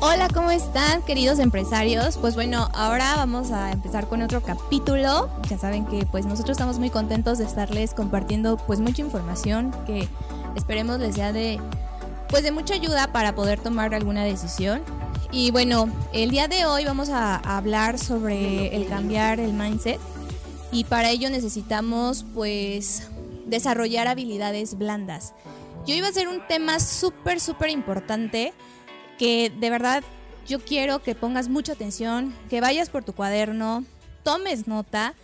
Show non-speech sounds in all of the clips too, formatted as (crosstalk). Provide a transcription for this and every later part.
Hola, ¿cómo están queridos empresarios? Pues bueno, ahora vamos a empezar con otro capítulo. Ya saben que pues nosotros estamos muy contentos de estarles compartiendo pues mucha información que esperemos les sea de pues de mucha ayuda para poder tomar alguna decisión. Y bueno, el día de hoy vamos a hablar sobre el cambiar el mindset y para ello necesitamos pues desarrollar habilidades blandas. Yo iba a ser un tema súper, súper importante que de verdad yo quiero que pongas mucha atención, que vayas por tu cuaderno, tomes nota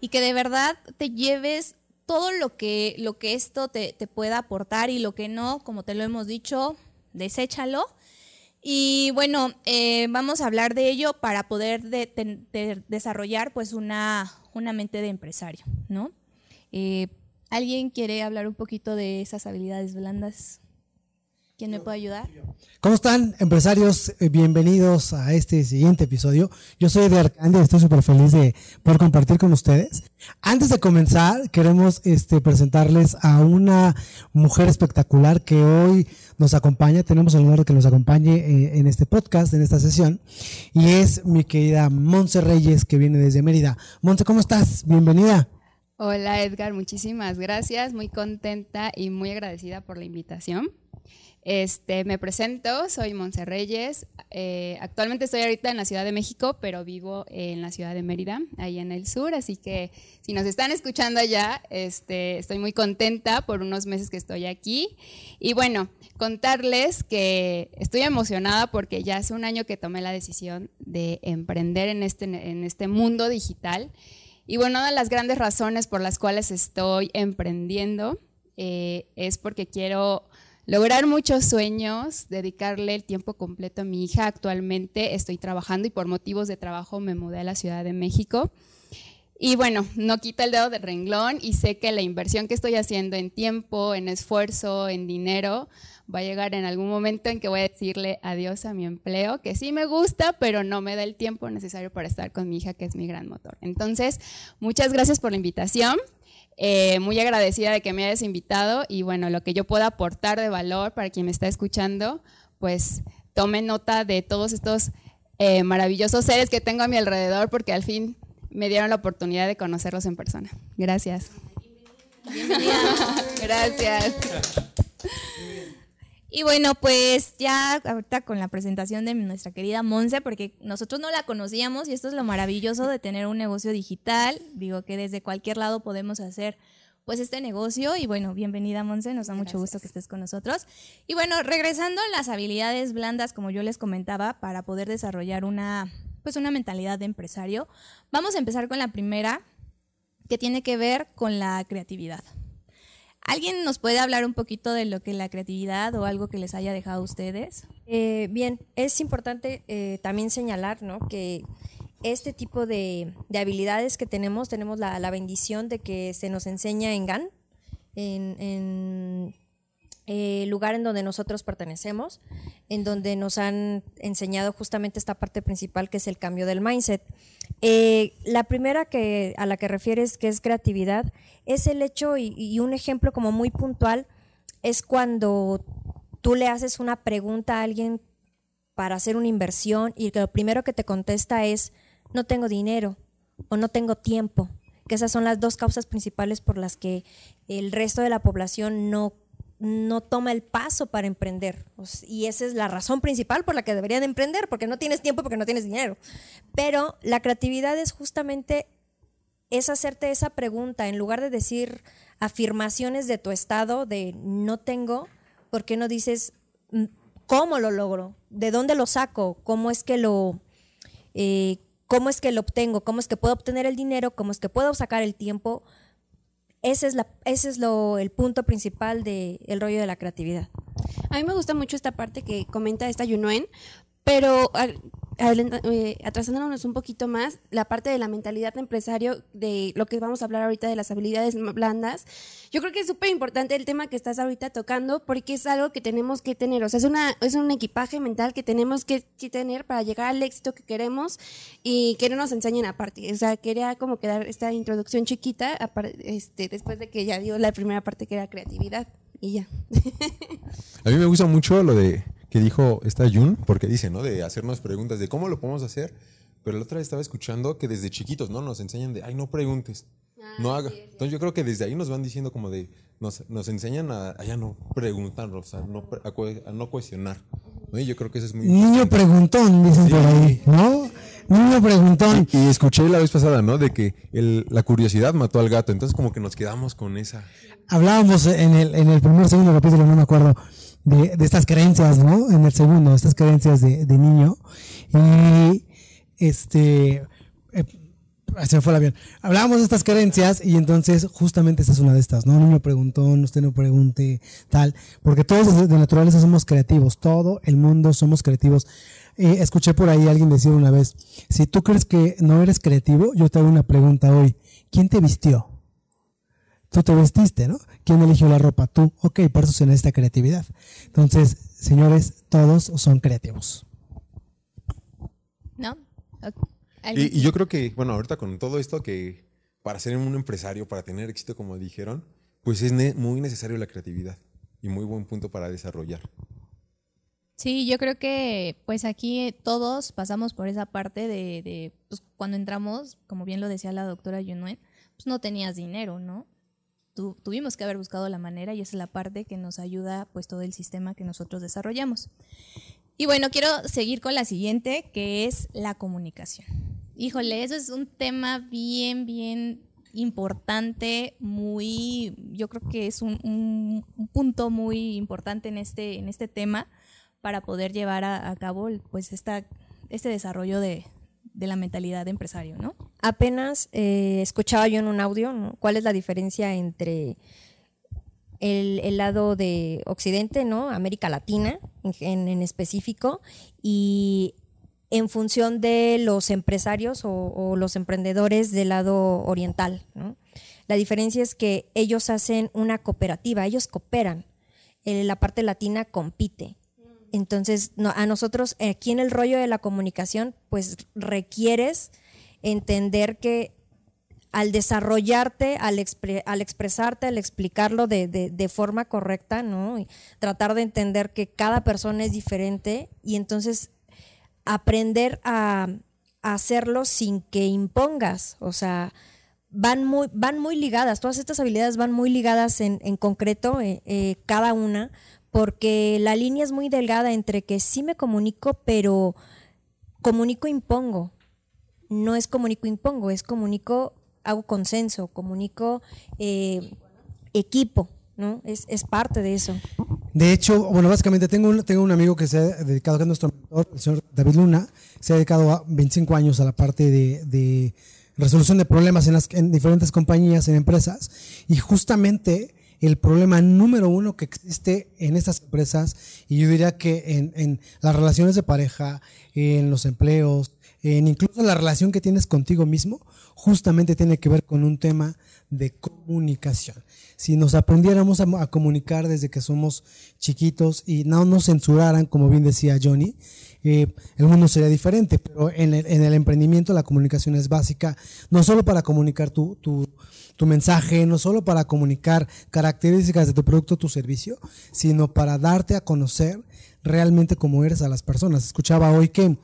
y que de verdad te lleves todo lo que, lo que esto te, pueda aportar y lo que no, como te lo hemos dicho, deséchalo. Y bueno, eh, vamos a hablar de ello para poder desarrollar pues una, una, mente de empresario, ¿no? Eh, ¿Alguien quiere hablar un poquito de esas habilidades blandas? ¿Quién me puede ayudar? ¿Cómo están, empresarios? Eh, bienvenidos a este siguiente episodio. Yo soy Edgar Candy y estoy súper feliz de poder compartir con ustedes. Antes de comenzar, queremos este, presentarles a una mujer espectacular que hoy nos acompaña. Tenemos el honor de que nos acompañe eh, en este podcast, en esta sesión. Y es mi querida Monse Reyes, que viene desde Mérida. Monse, ¿cómo estás? Bienvenida. Hola Edgar, muchísimas gracias. Muy contenta y muy agradecida por la invitación. Este, me presento, soy Monse Reyes. Eh, actualmente estoy ahorita en la Ciudad de México, pero vivo en la ciudad de Mérida, ahí en el sur. Así que si nos están escuchando allá, este, estoy muy contenta por unos meses que estoy aquí. Y bueno, contarles que estoy emocionada porque ya hace un año que tomé la decisión de emprender en este, en este mundo digital. Y bueno, una de las grandes razones por las cuales estoy emprendiendo eh, es porque quiero lograr muchos sueños, dedicarle el tiempo completo a mi hija. Actualmente estoy trabajando y por motivos de trabajo me mudé a la Ciudad de México. Y bueno, no quito el dedo de renglón y sé que la inversión que estoy haciendo en tiempo, en esfuerzo, en dinero, va a llegar en algún momento en que voy a decirle adiós a mi empleo, que sí me gusta, pero no me da el tiempo necesario para estar con mi hija, que es mi gran motor. Entonces, muchas gracias por la invitación. Eh, muy agradecida de que me hayas invitado y bueno, lo que yo pueda aportar de valor para quien me está escuchando, pues tome nota de todos estos eh, maravillosos seres que tengo a mi alrededor porque al fin me dieron la oportunidad de conocerlos en persona. Gracias. (laughs) Gracias. Y bueno, pues ya ahorita con la presentación de nuestra querida Monse, porque nosotros no la conocíamos y esto es lo maravilloso de tener un negocio digital. Digo que desde cualquier lado podemos hacer pues este negocio y bueno, bienvenida Monse, nos da mucho gusto que estés con nosotros. Y bueno, regresando a las habilidades blandas, como yo les comentaba, para poder desarrollar una pues una mentalidad de empresario, vamos a empezar con la primera que tiene que ver con la creatividad. ¿Alguien nos puede hablar un poquito de lo que la creatividad o algo que les haya dejado a ustedes? Eh, bien, es importante eh, también señalar ¿no? que este tipo de, habilidades que tenemos, tenemos la, bendición de que se nos enseña en GAN, en el lugar en donde nosotros pertenecemos, en donde nos han enseñado justamente esta parte principal que es el cambio del mindset. Eh, la primera que, a la que refieres, que es creatividad, es el hecho y, un ejemplo como muy puntual, es cuando tú le haces una pregunta a alguien para hacer una inversión y lo primero que te contesta es, no tengo dinero o no tengo tiempo, que esas son las dos causas principales por las que el resto de la población no no toma el paso para emprender. Y esa es la razón principal por la que deberían emprender, porque no tienes tiempo, porque no tienes dinero. Pero la creatividad es justamente es hacerte esa pregunta, en lugar de decir afirmaciones de tu estado de no tengo, ¿por qué no dices mm, cómo lo logro? ¿De dónde lo saco? ¿Cómo es que lo... Eh, ¿Cómo es que lo obtengo? ¿Cómo es que puedo obtener el dinero? ¿Cómo es que puedo sacar el tiempo? Ese es, la, ese es lo, el punto principal del el rollo de la creatividad. A mí me gusta mucho esta parte que comenta esta Yunuen, pero eh, atrasándonos un poquito más, la parte de la mentalidad de empresario, de lo que vamos a hablar ahorita de las habilidades blandas, yo creo que es súper importante el tema que estás ahorita tocando porque es algo que tenemos que tener, o sea, es, una, es un equipaje mental que tenemos que, tener para llegar al éxito que queremos y que no nos enseñen aparte. O sea, quería como quedar esta introducción chiquita este, después de que ya dio la primera parte que era creatividad y ya. (laughs) a mí me gusta mucho lo de que dijo esta Jun, porque dice, ¿no? De hacernos preguntas de cómo lo podemos hacer. Pero la otra vez estaba escuchando que desde chiquitos, ¿no? Nos enseñan de, ay, no preguntes. no haga. Entonces yo creo que desde ahí nos van diciendo como de, nos, nos enseñan a, a ya no preguntar, o sea, no, a, a no cuestionar. ¿no? Y yo creo que eso es muy Niño preguntón, dicen por ahí, ¿no? Niño preguntón. Y escuché la vez pasada, ¿no? De que el- la curiosidad mató al gato. Entonces como que nos quedamos con esa... Hablábamos en el, en el primer segundo capítulo, no me acuerdo, de, de estas creencias, ¿no? En el segundo, estas creencias de, de niño. Y este. eh, se fue el avión. Hablábamos de estas creencias y entonces justamente esta es una de estas, ¿no? Niño preguntón, usted no pregunte, tal. Porque todos de naturaleza somos creativos, todo el mundo somos creativos. Escuché por ahí a alguien decir una vez, si tú crees que no eres creativo, yo te hago una pregunta hoy. ¿Quién te vistió? Tú te vestiste, ¿no? ¿Quién eligió la ropa? Tú. Ok, por eso se necesita creatividad. Entonces, señores, todos son creativos. ¿No? Ok. ¿Alguien? Y, y yo creo que, bueno, ahorita con todo esto que para ser un empresario, para tener éxito, como dijeron, pues es ne- muy necesario la creatividad y muy buen punto para desarrollar. Sí, yo creo que pues aquí eh, todos pasamos por esa parte de, de, pues cuando entramos, como bien lo decía la doctora Yunuen, pues no tenías dinero, ¿no? Tu- tuvimos que haber buscado la manera y esa es la parte que nos ayuda pues todo el sistema que nosotros desarrollamos. Y bueno, quiero seguir con la siguiente, que es la comunicación. Híjole, eso es un tema bien, bien importante, muy, yo creo que es un punto muy importante en este, en este tema para poder llevar a, a cabo pues esta, este desarrollo de, de la mentalidad de empresario, ¿no? Apenas eh, escuchaba yo en un audio cuál es la diferencia entre el, el lado de Occidente, ¿no? América Latina en, en- específico, y en función de los empresarios o, o los emprendedores del lado oriental. ¿no? La diferencia es que ellos hacen una cooperativa, ellos cooperan. Eh, la parte latina compite. Entonces, no- a nosotros aquí en el rollo de la comunicación, pues requieres entender que al desarrollarte, al, al expresarte, al explicarlo de, de- forma correcta, ¿no? Tratar de entender que cada persona es diferente y entonces aprender a, a hacerlo sin que impongas, o sea, van muy, van muy ligadas, todas estas habilidades van muy ligadas en, en concreto, eh, eh, cada una, porque la línea es muy delgada entre que sí me comunico, pero comunico impongo. No es comunico impongo, es comunico, hago consenso, comunico eh, equipo, ¿no? Es, es parte de eso. De hecho, bueno, básicamente tengo un, tengo un amigo que se ha dedicado, que es nuestro mentor, el señor David Luna, se ha dedicado a 25 años a la parte de, de resolución de problemas en, las, en diferentes compañías, en empresas, y justamente el problema número uno que existe en estas empresas, y yo diría que en, las relaciones de pareja, en los empleos, en incluso la relación que tienes contigo mismo, justamente tiene que ver con un tema de comunicación. Si nos aprendiéramos a, comunicar desde que somos chiquitos y no nos censuraran, como bien decía Johnny, eh, el mundo sería diferente, pero en el, en el emprendimiento la comunicación es básica, no solo para comunicar tu, tu, tu mensaje, no solo para comunicar características de tu producto o tu servicio, sino para darte a conocer realmente cómo eres a las personas. Escuchaba hoy que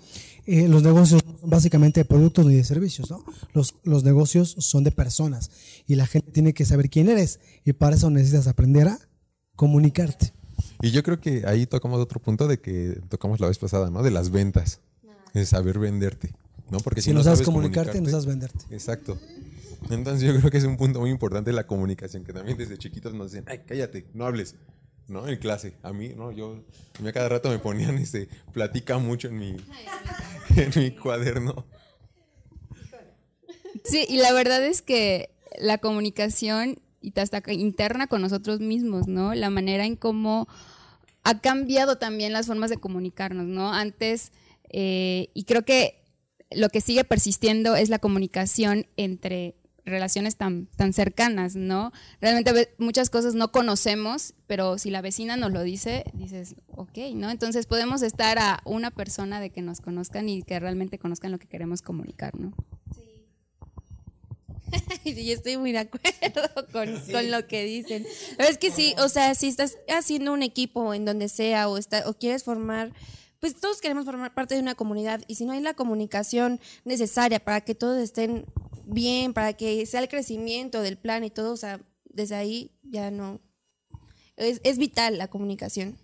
eh, los negocios no son básicamente de productos ni de servicios, ¿no? Los, los negocios son de personas y la gente tiene que saber quién eres y para eso necesitas aprender a comunicarte. Y yo creo que ahí tocamos otro punto de que tocamos la vez pasada, ¿no? De las ventas. Es saber venderte, ¿no? Porque Si no sabes comunicarte, no sabes venderte. Exacto. Entonces yo creo que es un punto muy importante la comunicación, que también desde chiquitos nos dicen, ay, cállate, no hables, ¿no? En clase. A mí, ¿no? Yo, a mí a cada rato me ponían, este, platica mucho en mi, (laughs) en mi cuaderno. Sí, y la verdad es que la comunicación y hasta interna con nosotros mismos, ¿no? La manera en cómo ha cambiado también las formas de comunicarnos, ¿no? Antes, eh, y creo que lo que sigue persistiendo es la comunicación entre relaciones tan, tan cercanas, ¿no? Realmente muchas cosas no conocemos, pero si la vecina nos lo dice, dices, ok, ¿no? Entonces podemos estar a una persona de que nos conozcan y que realmente conozcan lo que queremos comunicar, ¿no? sí, (laughs) estoy muy de acuerdo (laughs) con, con, lo que dicen. Pero es que sí, o sea, si estás haciendo un equipo en donde sea o, está, o quieres formar pues todos queremos formar parte de una comunidad y si no hay la comunicación necesaria para que todos estén bien, para que sea el crecimiento del plan y todo, o sea, desde ahí ya no. Es, es vital la comunicación.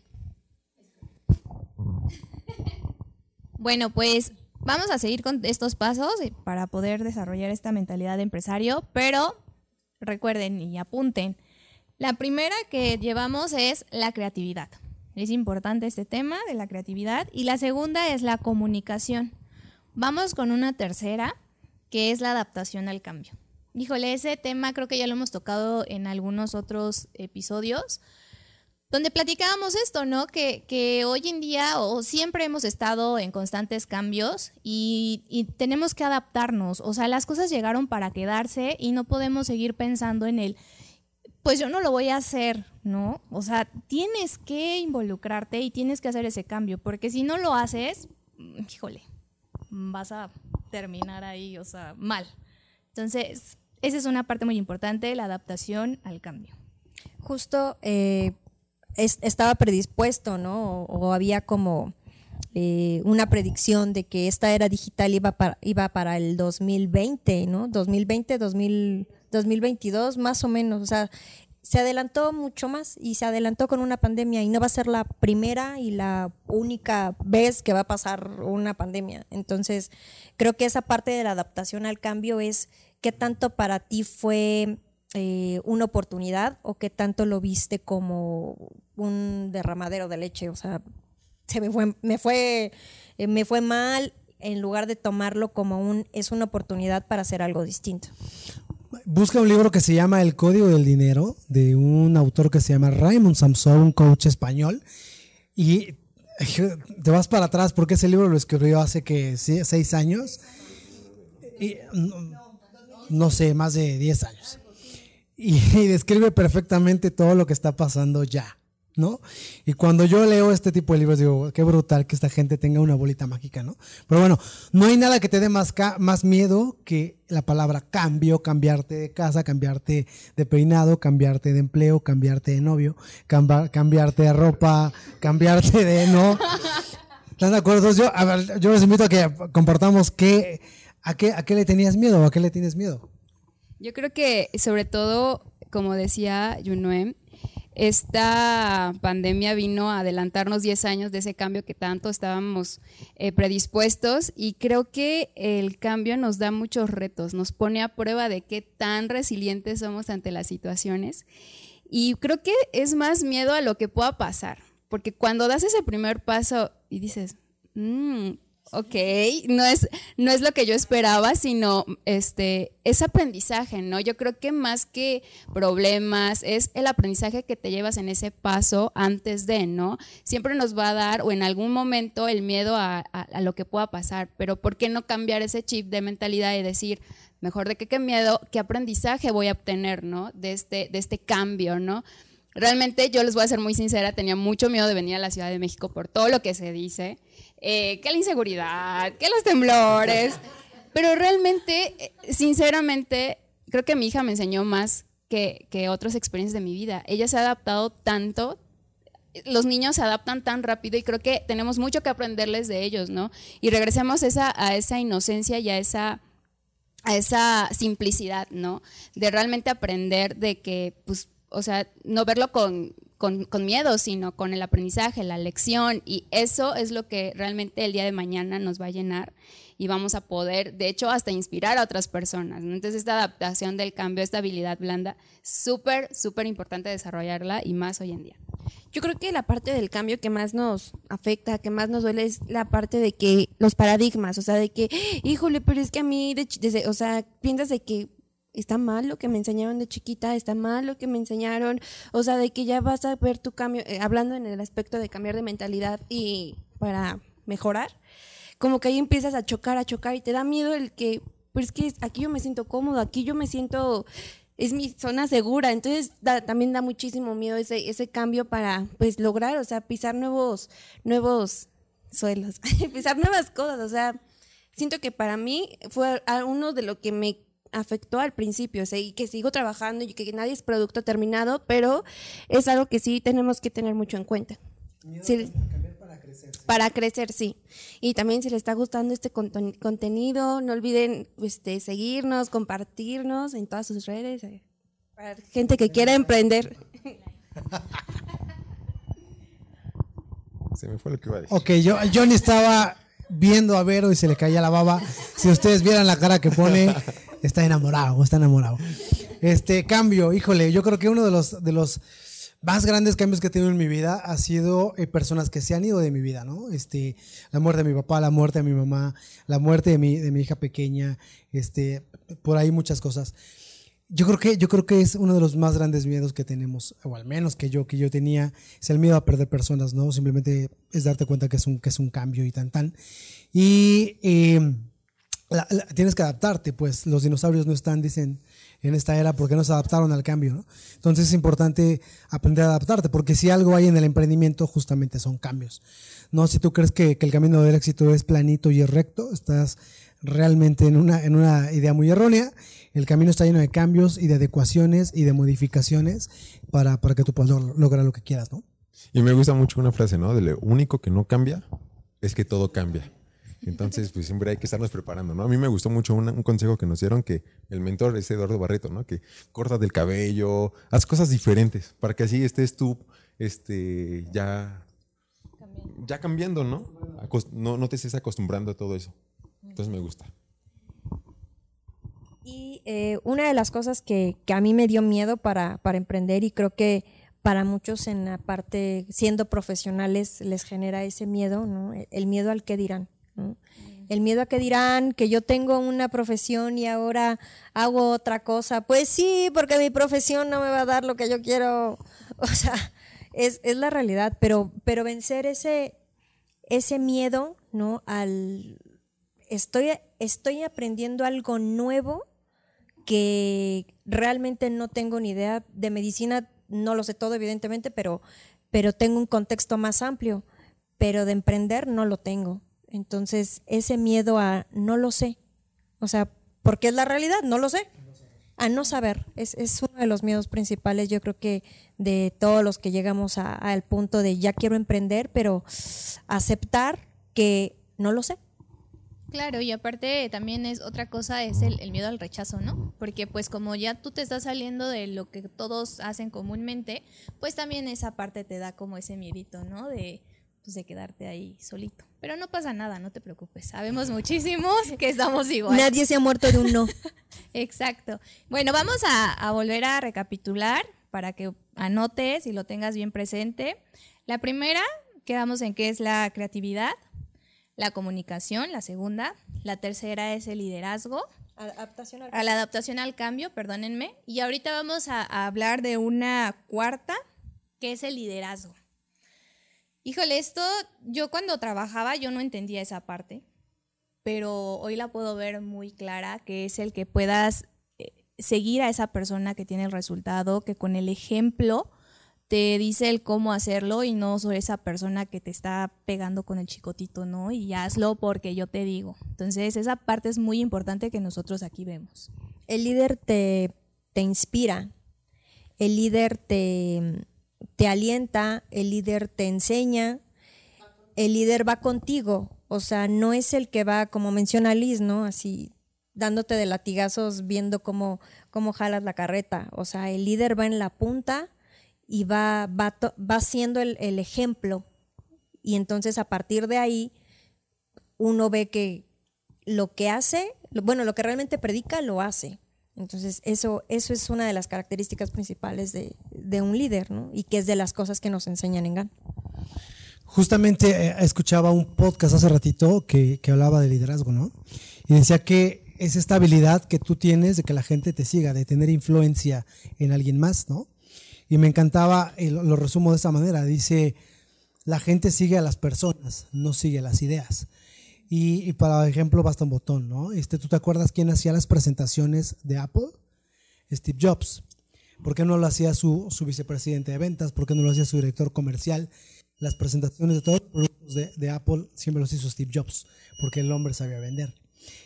Bueno, pues vamos a seguir con estos pasos para poder desarrollar esta mentalidad de empresario, pero recuerden y apunten. La primera que llevamos es la creatividad. Es importante este tema de la creatividad. Y la segunda es la comunicación. Vamos con una tercera, que es la adaptación al cambio. Híjole, ese tema creo que ya lo hemos tocado en algunos otros episodios, donde platicábamos esto, ¿no? Que, que hoy en día o siempre hemos estado en constantes cambios y, y, tenemos que adaptarnos. O sea, las cosas llegaron para quedarse y no podemos seguir pensando en el, pues yo no lo voy a hacer, ¿no? O sea, tienes que involucrarte y tienes que hacer ese cambio, porque si no lo haces, híjole, vas a terminar ahí, o sea, mal. Entonces, esa es una parte muy importante, la adaptación al cambio. Justo eh, es, estaba predispuesto, ¿no? O, o había como eh, una predicción de que esta era digital iba para, iba para el 2020, ¿no? 2020, 2000 2022 más o menos, o sea, se adelantó mucho más y se adelantó con una pandemia y no va a ser la primera y la única vez que va a pasar una pandemia. Entonces, creo que esa parte de la adaptación al cambio es qué tanto para ti fue eh, una oportunidad o qué tanto lo viste como un derramadero de leche. O sea, se me fue, me fue, eh, me fue mal en lugar de tomarlo como un es una oportunidad para hacer algo distinto busca un libro que se llama El Código del Dinero, de un autor que se llama Raymond Samson, un coach español. Y te vas para atrás porque ese libro lo escribió hace que seis años. Y, no, sé, más de diez años. (laughs) y describe perfectamente todo lo que está pasando ya. ¿No? Y cuando yo leo este tipo de libros digo, qué brutal que esta gente tenga una bolita mágica, ¿no? Pero bueno, no hay nada que te dé más, más miedo que la palabra cambio, cambiarte de casa, cambiarte de peinado, cambiarte de empleo, cambiarte de novio, cambiarte de ropa, cambiarte de, ¿no? ¿Están de acuerdo? Yo, yo les invito a que compartamos qué, a, qué, a qué le tenías miedo o a qué le tienes miedo. Yo creo que sobre todo, como decía Yunuen, esta pandemia vino a adelantarnos 10 años de ese cambio que tanto estábamos eh, predispuestos y creo que el cambio nos da muchos retos, nos pone a prueba de qué tan resilientes somos ante las situaciones. Y creo que es más miedo a lo que pueda pasar, porque cuando das ese primer paso y dices, mmm, ok, no es, no es lo que yo esperaba, sino este, es aprendizaje, ¿no? Yo creo que más que problemas, es el aprendizaje que te llevas en ese paso antes de, ¿no? Siempre nos va a dar o en algún momento el miedo a, a, lo que pueda pasar, pero ¿por qué no cambiar ese chip de mentalidad y decir, mejor de que qué miedo, qué aprendizaje voy a obtener, ¿no? De este, de este cambio, ¿no? Realmente yo les voy a ser muy sincera, tenía mucho miedo de venir a la Ciudad de México por todo lo que se dice eh, que la inseguridad, que los temblores. Pero realmente, eh, sinceramente, creo que mi hija me enseñó más que, que otras experiencias de mi vida. Ella se ha adaptado tanto, los niños se adaptan tan rápido y creo que tenemos mucho que aprenderles de ellos, ¿no? Y regresemos esa, a esa inocencia y a esa, a esa simplicidad, ¿no? De realmente aprender de que, pues, o sea, no verlo con, con, miedo, sino con el aprendizaje, la lección. Y eso es lo que realmente el día de mañana nos va a llenar y vamos a poder, de hecho, hasta inspirar a otras personas. Entonces, esta adaptación del cambio, esta habilidad blanda, súper, súper importante desarrollarla y más hoy en día. Yo creo que la parte del cambio que más nos afecta, que más nos duele es la parte de que los paradigmas, o sea, de que, híjole, pero es que a mí, desde, o sea, piensas de que está mal lo que me enseñaron de chiquita, está mal lo que me enseñaron, o sea, de que ya vas a ver tu cambio, eh, hablando en el aspecto de cambiar de mentalidad y para mejorar, como que ahí empiezas a chocar, a chocar y te da miedo el que, pues que aquí yo me siento cómodo, aquí yo me siento, es mi zona segura, entonces también da muchísimo miedo ese, ese cambio para, pues, lograr, o sea, pisar nuevos, nuevos suelos, (laughs) pisar nuevas cosas, o sea, siento que para mí fue uno de lo que me afectó al principio, o sea, y que sigo trabajando y que nadie es producto terminado, pero es algo que sí tenemos que tener mucho en cuenta. Sí, para crecer, sí. Y también si les está gustando este conten- contenido, no olviden este, seguirnos, compartirnos en todas sus redes. eh, Para gente que quiera emprender. Se me fue lo que iba a decir. Ok, yo, Johnny estaba viendo a Vero y se le caía la baba. Si ustedes vieran la cara que pone, está enamorado, está enamorado. Este cambio, híjole, yo creo que uno de los, de los más grandes cambios que he tenido en mi vida ha sido eh, personas que se han ido de mi vida, ¿no? Este, la muerte de mi papá, la muerte de mi mamá, la muerte de mi, de mi hija pequeña, este, por ahí muchas cosas. Yo creo que yo creo que es uno de los más grandes miedos que tenemos, o al menos que yo que yo tenía, es el miedo a perder personas, ¿no? Simplemente es darte cuenta que es un que es un cambio y tan tan. Y eh, tienes que adaptarte, pues los dinosaurios no están, dicen, en esta era porque no se adaptaron al cambio, ¿no? Entonces es importante aprender a adaptarte, porque si algo hay en el emprendimiento, justamente son cambios. No, si tú crees que, el camino del éxito es planito y es recto, estás realmente en una, en una idea muy errónea. El camino está lleno de cambios y de adecuaciones y de modificaciones para, para que tú puedas log- lograr lo que quieras, ¿no? Y me gusta mucho una frase, ¿no? De lo único que no cambia es que todo cambia. Entonces, pues siempre hay que estarnos preparando, ¿no? A mí me gustó mucho un consejo que nos dieron que el mentor es Eduardo Barreto, ¿no? Que corta del cabello, haz cosas diferentes para que así estés tú, este, ya, ya cambiando, ¿no? No, no te estés acostumbrando a todo eso. Entonces me gusta. Y eh, una de las cosas que, que a mí me dio miedo para, para emprender y creo que para muchos en la parte, siendo profesionales, les genera ese miedo, ¿no? El miedo al que dirán. ¿No? El miedo a que dirán que yo tengo una profesión y ahora hago otra cosa. Pues sí, porque mi profesión no me va a dar lo que yo quiero. (laughs) O sea, es, es la realidad, pero, pero vencer ese, ese miedo, ¿no? Al estoy, estoy aprendiendo algo nuevo que realmente no tengo ni idea de medicina, no lo sé todo evidentemente, pero, pero tengo un contexto más amplio, pero de emprender no lo tengo. Entonces, ese miedo a no lo sé, o sea, porque es la realidad, no lo sé. A no saber, es, es uno de los miedos principales, yo creo que de todos los que llegamos a- al punto de ya quiero emprender, pero aceptar que no lo sé. Claro, y aparte también es otra cosa, es el, el miedo al rechazo, ¿no? Porque pues como ya tú te estás saliendo de lo que todos hacen comúnmente, pues también esa parte te da como ese miedito, ¿no? De, pues, de quedarte ahí solito. Pero no pasa nada, no te preocupes. Sabemos muchísimos que estamos igual. Nadie se ha muerto de un no. (laughs) Exacto. Bueno, vamos a, a volver a recapitular para que anotes y lo tengas bien presente. La primera, quedamos en que es la creatividad, la comunicación, la segunda. La tercera es el liderazgo, Adaptación a la adaptación al cambio, perdónenme. Y ahorita vamos a, a hablar de una cuarta, que es el liderazgo. Híjole, esto yo cuando trabajaba yo no entendía esa parte, pero hoy la puedo ver muy clara, que es el que puedas eh, seguir a esa persona que tiene el resultado, que con el ejemplo te dice el cómo hacerlo y no sobre esa persona que te está pegando con el chicotito, ¿no? Y hazlo porque yo te digo. Entonces, esa parte es muy importante que nosotros aquí vemos. El líder te, te inspira, el líder te, te alienta, el líder te enseña, el líder va contigo, o sea, no es el que va, como menciona Liz, ¿no? Así dándote de latigazos viendo cómo, cómo jalas la carreta, o sea, el líder va en la punta y va, va, va siendo el, el ejemplo y entonces a partir de ahí uno ve que lo que hace, bueno, lo que realmente predica, lo hace. Entonces, eso, eso es una de las características principales de, de un líder, ¿no? Y que es de las cosas que nos enseñan en GAN. Justamente eh, escuchaba un podcast hace ratito que, que hablaba de liderazgo, ¿no? Y decía que es esta habilidad que tú tienes de que la gente te siga, de tener influencia en alguien más, ¿no? Y me encantaba, y lo, lo resumo de esta manera, dice, la gente sigue a las personas, no sigue a las ideas. Y, para ejemplo basta un botón, ¿no? Este, ¿Tú te acuerdas quién hacía las presentaciones de Apple? Steve Jobs. ¿Por qué no lo hacía su, su vicepresidente de ventas? ¿Por qué no lo hacía su director comercial? Las presentaciones de todos los productos de, Apple siempre los hizo Steve Jobs, porque el hombre sabía vender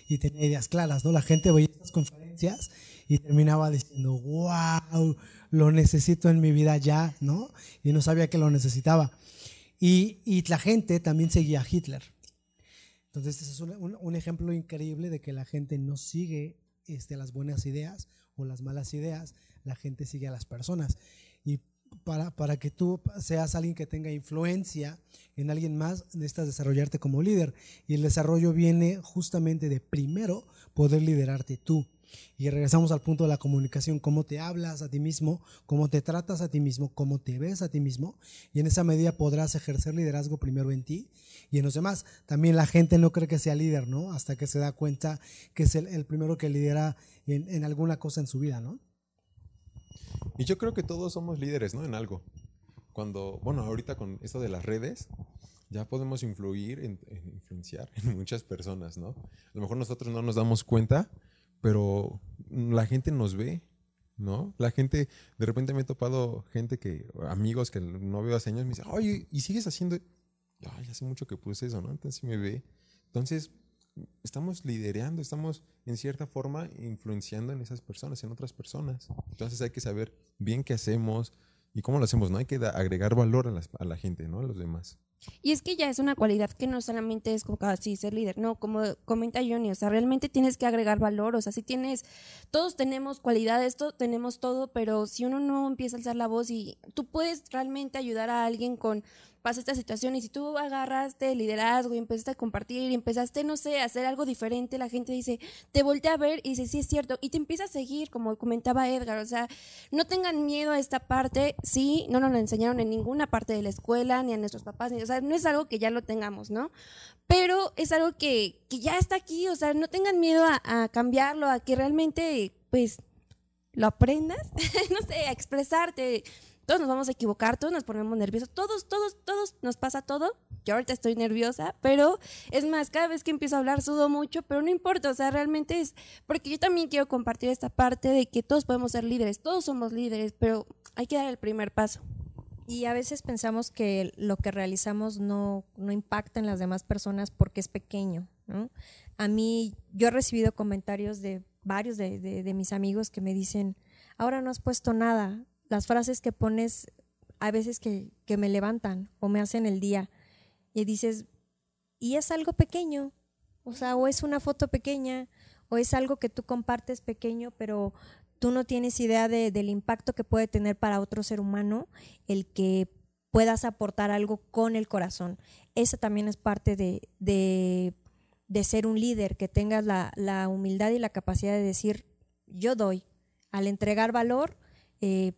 y tenía ideas claras, ¿no? La gente veía estas conferencias conferencias y terminaba diciendo, wow, lo necesito en mi vida ya, ¿no? Y no sabía que lo necesitaba. Y, y la gente también seguía a Hitler. Entonces, ese es un, ejemplo increíble de que la gente no sigue este, las buenas ideas o las malas ideas, la gente sigue a las personas. Y para, para que tú seas alguien que tenga influencia en alguien más, necesitas desarrollarte como líder. Y el desarrollo viene justamente de primero poder liderarte tú. Y regresamos al punto de la comunicación, cómo te hablas a ti mismo, cómo te tratas a ti mismo, cómo te ves a ti mismo. Y en esa medida podrás ejercer liderazgo primero en ti y en los demás. También la gente no cree que sea líder, ¿no? Hasta que se da cuenta que es el, el primero que lidera en, en alguna cosa en su vida, ¿no? Y yo creo que todos somos líderes, ¿no? En algo. Cuando, bueno, ahorita con esto de las redes, ya podemos influir, en, en influenciar en muchas personas, ¿no? A lo mejor nosotros no nos damos cuenta, pero la gente nos ve, ¿no? La gente, de repente me he topado gente que, amigos que no veo hace años, me dicen, oye, ¿y sigues haciendo? Ay, hace mucho que puse eso, ¿no? Entonces me ve. Entonces, estamos liderando, estamos en cierta forma influenciando en esas personas, en otras personas. Entonces hay que saber bien qué hacemos y cómo lo hacemos, ¿no? Hay que agregar valor a, a la gente, ¿no? A los demás. Y es que ya es una cualidad que no solamente es como así ser líder, no, como comenta Johnny, o sea, realmente tienes que agregar valor, o sea, si tienes, todos tenemos cualidades, todos tenemos todo, pero si uno no empieza a alzar la voz y tú puedes realmente ayudar a alguien con, pasa esta situación y si tú agarraste el liderazgo y empezaste a compartir y empezaste, no sé, a hacer algo diferente, la gente dice, te voltea a ver y dice, sí es cierto, y te empieza a seguir, como comentaba Edgar, o sea, no tengan miedo a esta parte, sí, no nos lo enseñaron en ninguna parte de la escuela, ni a nuestros papás, ni, o sea, no es algo que ya lo tengamos, ¿no? Pero es algo que, que ya está aquí, o sea, no tengan miedo a, a cambiarlo, a que realmente, pues, lo aprendas, (laughs) no sé, a expresarte. Todos nos vamos a equivocar, todos nos ponemos nerviosos, todos, todos, todos nos pasa todo. Yo ahorita estoy nerviosa, pero es más, cada vez que empiezo a hablar sudo mucho, pero no importa, o sea, realmente es, porque yo también quiero compartir esta parte de que todos podemos ser líderes, todos somos líderes, pero hay que dar el primer paso. Y a veces pensamos que lo que realizamos no, no impacta en las demás personas porque es pequeño. ¿no? A mí, yo he recibido comentarios de varios de, de- de mis amigos que me dicen, ahora no has puesto nada. Las frases que pones a veces que, que me levantan o me hacen el día. Y dices, y es algo pequeño. O sea, o es una foto pequeña, o es algo que tú compartes pequeño, pero tú no tienes idea de- del impacto que puede tener para otro ser humano el que puedas aportar algo con el corazón. Esa también es parte de, de- de ser un líder, que tengas la, la humildad y la capacidad de decir, yo doy. Al entregar valor, eh,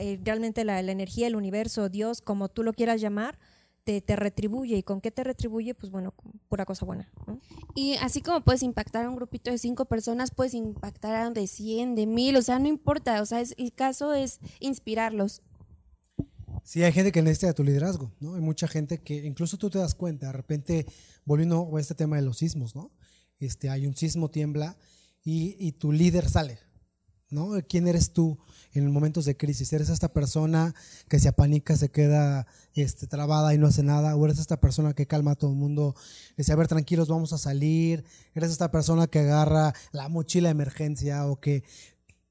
eh, realmente la, la energía, el universo, Dios, como tú lo quieras llamar, te, te retribuye. ¿Y con qué te retribuye? Pues bueno, pura cosa buena. ¿no? Y así como puedes impactar a un grupito de cinco personas, puedes impactar a un de 100, de mil, o sea, no importa, o sea, es- el caso es inspirarlos. Sí, hay gente que necesita tu liderazgo, ¿no? Hay mucha gente que incluso tú te das cuenta, de repente, volviendo a este tema de los sismos, ¿no? Este, hay un sismo, tiembla y, y tu líder sale, ¿no? ¿Quién eres tú en momentos de crisis? ¿Eres esta persona que se apanica, se queda este, trabada y no hace nada? ¿O eres esta persona que calma a todo el mundo? Dice, a ver, tranquilos, vamos a salir. ¿Eres esta persona que agarra la mochila de emergencia o que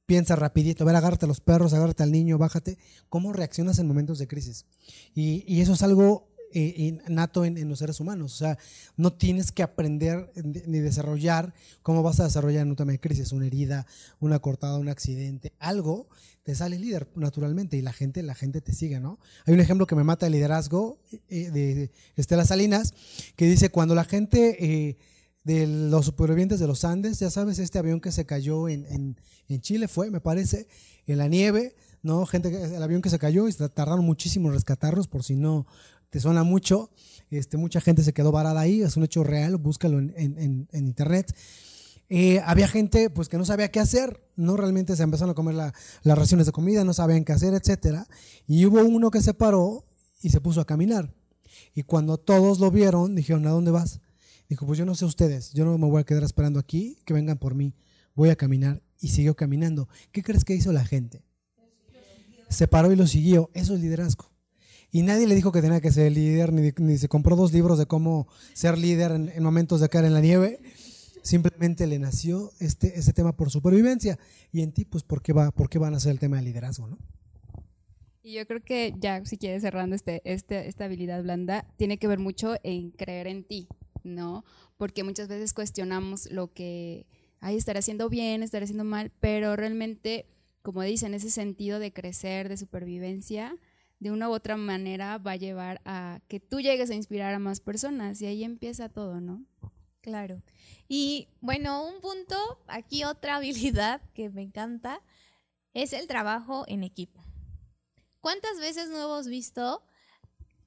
piensa rapidito, a ver, agárrate a los perros, agárrate al niño, bájate. ¿Cómo reaccionas en momentos de crisis? Y, y eso es algo innato en, los seres humanos. O sea, no tienes que aprender ni desarrollar cómo vas a desarrollar en un tema de crisis, una herida, una cortada, un accidente, algo te sale líder naturalmente y la gente, la gente te sigue, ¿no? Hay un ejemplo que me mata de liderazgo eh, de Estela Salinas que dice cuando la gente eh, de los supervivientes de los Andes, ya sabes, este avión que se cayó en, en, en Chile fue, me parece, en la nieve, ¿no? Gente, el avión que se cayó y tardaron muchísimo en rescatarlos, por si no te suena mucho. Este, mucha gente se quedó varada ahí, es un hecho real, búscalo en, internet. Eh, había gente pues que no sabía qué hacer, no realmente se empezaron a comer la- las raciones de comida, no sabían qué hacer, etcétera. Y hubo uno que se paró y se puso a caminar. Y cuando todos lo vieron, dijeron, ¿a dónde vas? Dijo, pues yo no sé ustedes, yo no me voy a quedar esperando aquí, que vengan por mí, voy a caminar. Y siguió caminando. ¿Qué crees que hizo la gente? Se paró y lo siguió. Eso es liderazgo. Y nadie le dijo que tenía que ser líder, ni, ni se compró dos libros de cómo ser líder en, en momentos de caer en la nieve. simplemente le nació este, este tema por supervivencia. Y en ti, pues, ¿por qué, va, por qué van a ser el tema de liderazgo, no? Y yo creo que ya, si quieres cerrando este, este, esta habilidad blanda, tiene que ver mucho en creer en ti, ¿no? Porque muchas veces cuestionamos lo que, ay, estaré haciendo bien, estaré haciendo mal, pero realmente, como dicen, ese sentido de crecer, de supervivencia, de una u otra manera va a llevar a que tú llegues a inspirar a más personas y ahí empieza todo, ¿no? Claro. Y bueno, un punto, aquí otra (laughs) habilidad que me encanta, es el trabajo en equipo. ¿Cuántas veces no hemos visto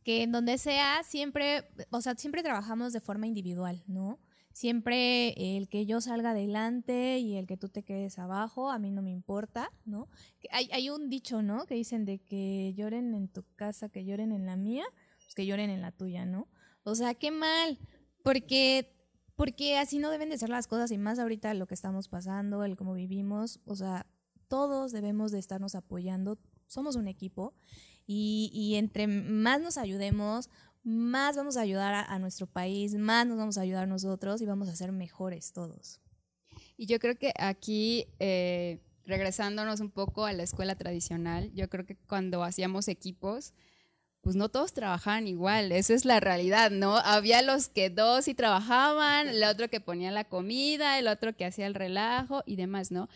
que en donde sea siempre, o sea, siempre trabajamos de forma individual, ¿no? Siempre el que yo salga adelante y el que tú te quedes abajo, a mí no me importa, ¿no? Hay, un dicho, ¿no? Que dicen de que lloren en tu casa, que lloren en la mía, pues que lloren en la tuya, ¿no? O sea, qué mal, porque porque así no deben de ser las cosas y más ahorita lo que estamos pasando, el cómo vivimos, o sea, todos debemos de estarnos apoyando, somos un equipo y, entre más nos ayudemos, más vamos a ayudar a, nuestro país, más nos vamos a ayudar nosotros y vamos a ser mejores todos. Y yo creo que aquí, eh, regresándonos un poco a la escuela tradicional, yo creo que cuando hacíamos equipos, pues no todos trabajaban igual, esa es la realidad, ¿no? Había los que dos sí trabajaban, el otro que ponía la comida, el otro que hacía el relajo y demás, ¿no?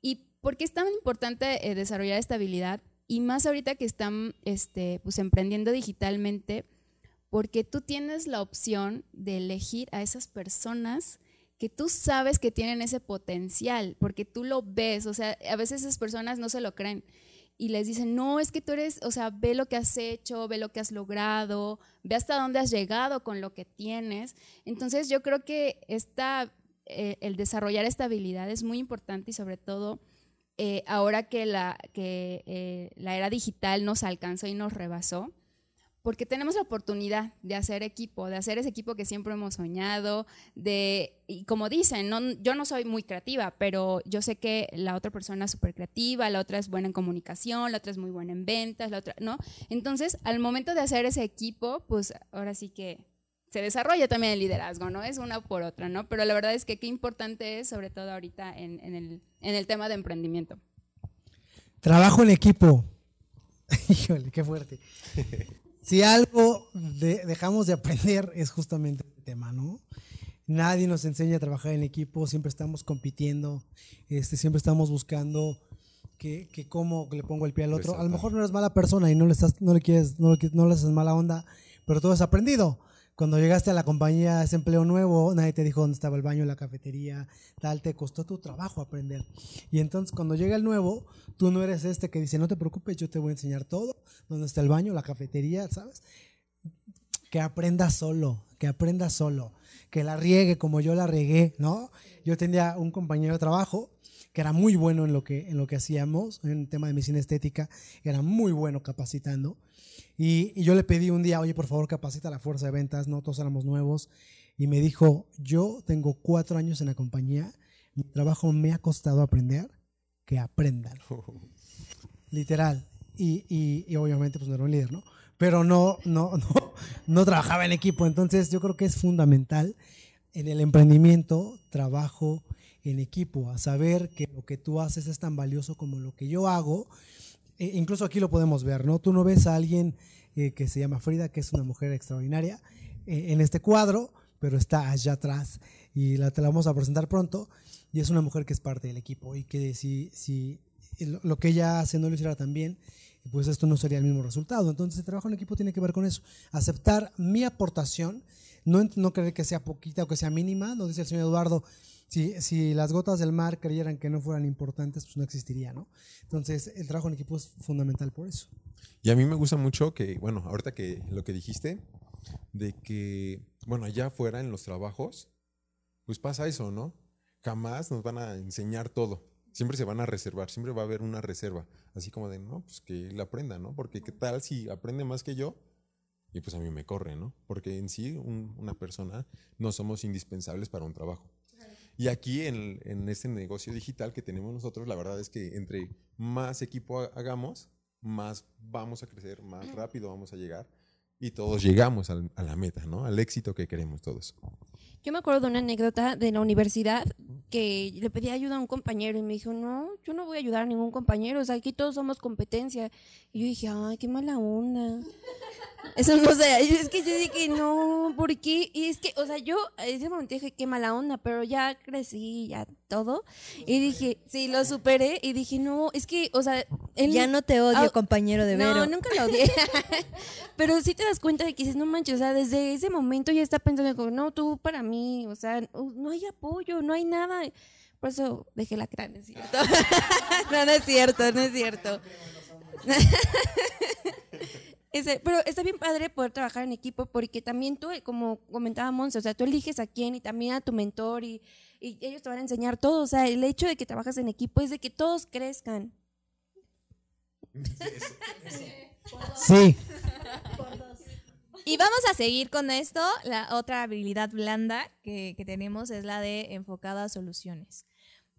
Y ¿Por qué es tan importante eh, desarrollar esta habilidad? Y más ahorita que están este, pues, emprendiendo digitalmente, porque tú tienes la opción de elegir a esas personas que tú sabes que tienen ese potencial, porque tú lo ves, o sea, a veces esas personas no se lo creen y les dicen, no, es que tú eres, o sea, ve lo que has hecho, ve lo que has logrado, ve hasta dónde has llegado con lo que tienes. Entonces yo creo que esta, eh, el desarrollar esta habilidad es muy importante y sobre todo eh, ahora que, la, que eh, la era digital nos alcanzó y nos rebasó, porque tenemos la oportunidad de hacer equipo, de hacer ese equipo que siempre hemos soñado, de, y como dicen, no, yo no soy muy creativa, pero yo sé que la otra persona es súper creativa, la otra es buena en comunicación, la otra es muy buena en ventas, la otra, ¿no? Entonces, al momento de hacer ese equipo, pues ahora sí que se desarrolla también el liderazgo, ¿no? Es una por otra, ¿no? Pero la verdad es que qué importante es, sobre todo ahorita en, el, tema de emprendimiento. Trabajo en equipo. (laughs) Híjole, qué fuerte. (laughs) Si algo dejamos de aprender (laughs) es justamente el tema, ¿no? Nadie nos enseña a trabajar en equipo, siempre estamos compitiendo, este, siempre estamos buscando que, que cómo le pongo el pie al otro. A lo mejor no eres mala persona y no le estás, no le quieres, no no le haces mala onda, pero tú has aprendido cuando llegaste a la compañía, ese empleo nuevo, nadie te dijo dónde estaba el baño, la cafetería, tal, te costó tu trabajo aprender. Y entonces cuando llega el nuevo, tú no eres este que dice, no te preocupes, yo te voy a enseñar todo, dónde está el baño, la cafetería, ¿sabes? Que aprenda solo, que aprenda solo, que la riegue como yo la regué, ¿no? Yo tenía un compañero de trabajo que era muy bueno en lo que, en lo que hacíamos, en el tema de medicina estética, era muy bueno capacitando y, yo le pedí un día, oye, por favor, capacita la fuerza de ventas, no todos éramos nuevos. Y me dijo, yo tengo cuatro años en la compañía, mi trabajo me ha costado aprender, que aprendan. (laughs) Literal. Y, y, obviamente pues no era un líder, ¿no? Pero no, no, no, no trabajaba en equipo. Entonces yo creo que es fundamental en el emprendimiento, trabajo en equipo, a saber que lo que tú haces es tan valioso como lo que yo hago e, incluso aquí lo podemos ver, ¿no? Tú no ves a alguien eh, que se llama Frida, que es una mujer extraordinaria, eh, en este cuadro, pero está allá atrás y la, te la vamos a presentar pronto. Y es una mujer que es parte del equipo y que si, si lo que ella hace no lo hiciera tan bien, pues esto no sería el mismo resultado. Entonces el trabajo en equipo tiene que ver con eso, aceptar mi aportación, no, no creer que sea poquita o que sea mínima, lo dice el señor Eduardo, si, si las gotas del mar creyeran que no fueran importantes, pues no existiría, ¿no? Entonces, el trabajo en equipo es fundamental por eso. Y a mí me gusta mucho que, bueno, ahorita que lo que dijiste, de que, bueno, allá afuera en los trabajos, pues pasa eso, ¿no? Jamás nos van a enseñar todo. Siempre se van a reservar, siempre va a haber una reserva. Así como de, no, pues que él aprenda, ¿no? Porque qué tal si aprende más que yo y pues a mí me corre, ¿no? Porque en sí una persona no somos indispensables para un trabajo. Y aquí en, en, este negocio digital que tenemos nosotros, la verdad es que entre más equipo hagamos, más vamos a crecer, más rápido vamos a llegar y todos llegamos a la meta, ¿no? Al éxito que queremos todos. Yo me acuerdo de una anécdota de la universidad que le pedí ayuda a un compañero y me dijo, no, yo no voy a ayudar a ningún compañero, o sea, aquí todos somos competencia. Y yo dije, ay, qué mala onda. Eso no sé, es que yo dije, no, ¿por qué? Y es que, o sea, yo en ese momento dije, qué mala onda, pero ya crecí, ya todo. Y dije, sí, lo superé y dije, no, es que, o sea... él- Ya no te odio, compañero de Vero. no, nunca lo odié. (laughs) Pero sí te das cuenta de que dices, no manches, o sea, desde ese momento ya está pensando, como, no, tú para mí, o sea, no no hay apoyo, no hay nada. Por eso dejé la crán, ¿es cierto? (laughs) no, no es cierto, no es cierto. (laughs) Ese- pero está bien padre poder trabajar en equipo porque también tú, como comentaba Monse, o sea, tú eliges a quién y también a tu mentor y, y ellos te van a enseñar todo. O sea, el hecho de que trabajas en equipo es de que todos crezcan. Sí, Y vamos a seguir con esto. La otra habilidad blanda que, que tenemos es la de enfocada a soluciones.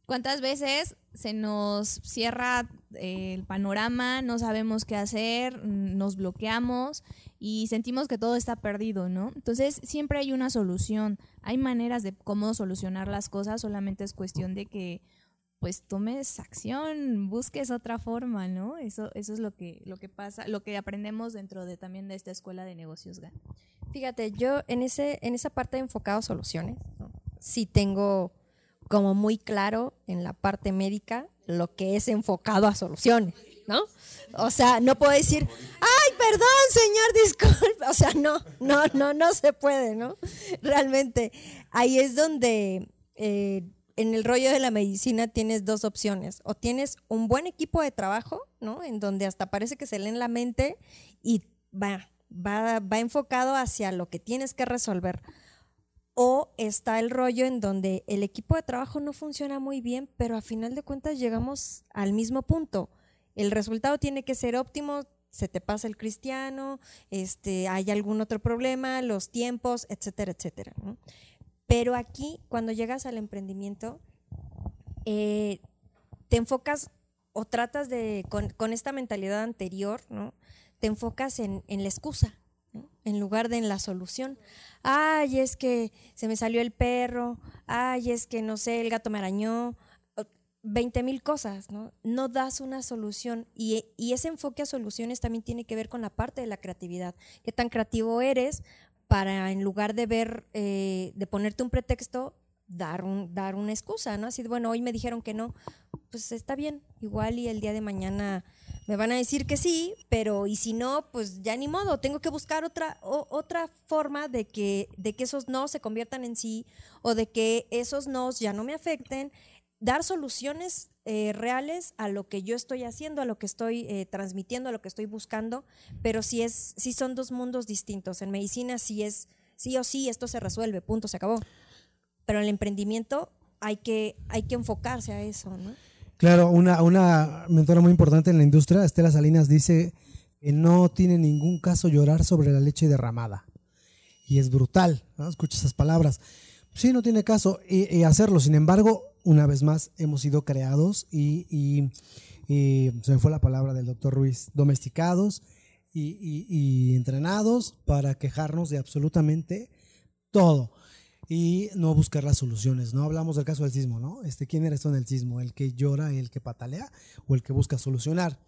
¿Cuántas veces se nos cierra eh, el panorama, no sabemos qué hacer, nos bloqueamos y sentimos que todo está perdido, ¿no? Entonces siempre hay una solución, hay maneras de cómo solucionar las cosas, solamente es cuestión de que pues tomes acción, busques otra forma, ¿no? Eso, eso es lo que, lo que pasa, lo que aprendemos dentro de también de esta escuela de negocios. Fíjate, yo en ese, en esa parte enfocado soluciones, ¿no? sí tengo como muy claro en la parte médica lo que es enfocado a soluciones, ¿no? O sea, no puedo decir, ay, perdón, señor, (laughs) disculpe. O sea, no, no, no, no se puede, ¿no? Realmente, ahí es donde eh, en el rollo de la medicina tienes dos opciones. O tienes un buen equipo de trabajo, ¿no? En donde hasta parece que se leen la mente y va, va, va enfocado hacia lo que tienes que resolver. O está el rollo en donde el equipo de trabajo no funciona muy bien, pero a final de cuentas llegamos al mismo punto. El resultado tiene que ser óptimo, se te pasa el cristiano, este, hay algún otro problema, los tiempos, etcétera, etcétera. Pero aquí, cuando llegas al emprendimiento, eh, te enfocas o tratas de, con, esta mentalidad anterior, ¿no? te enfocas en, en la excusa, en lugar de en la solución. Ay, es que se me salió el perro, ay, es que no sé, el gato me arañó, 20 mil cosas, ¿no? No das una solución y, y ese enfoque a soluciones también tiene que ver con la parte de la creatividad. ¿Qué tan creativo eres para en lugar de ver, eh, de ponerte un pretexto, dar, un, dar una excusa, ¿no? Así, bueno, hoy me dijeron que no, pues está bien, igual y el día de mañana me van a decir que sí, pero y si no, pues ya ni modo, tengo que buscar otra, otra forma de que, de que esos no se conviertan en sí o de que esos no ya no me afecten, dar soluciones eh, reales a lo que yo estoy haciendo, a lo que estoy eh, transmitiendo, a lo que estoy buscando, pero sí, es, sí son dos mundos distintos. En medicina sí es sí o sí, esto se resuelve, punto, se acabó. Pero en el emprendimiento hay que, hay que enfocarse a eso, ¿no? Claro, una, una mentora muy importante en la industria, Estela Salinas, dice que no tiene ningún caso llorar sobre la leche derramada. Y es brutal, ¿no? Escucha esas palabras. Sí, no tiene caso y, y hacerlo. Sin embargo, una vez más, hemos sido creados y, y- y se me fue la palabra del doctor Ruiz, domesticados y entrenados para quejarnos de absolutamente todo y no buscar las soluciones. No hablamos del caso del sismo, ¿no? Este, ¿Quién eres tú en el sismo? ¿El que llora, el que patalea o el que busca solucionar?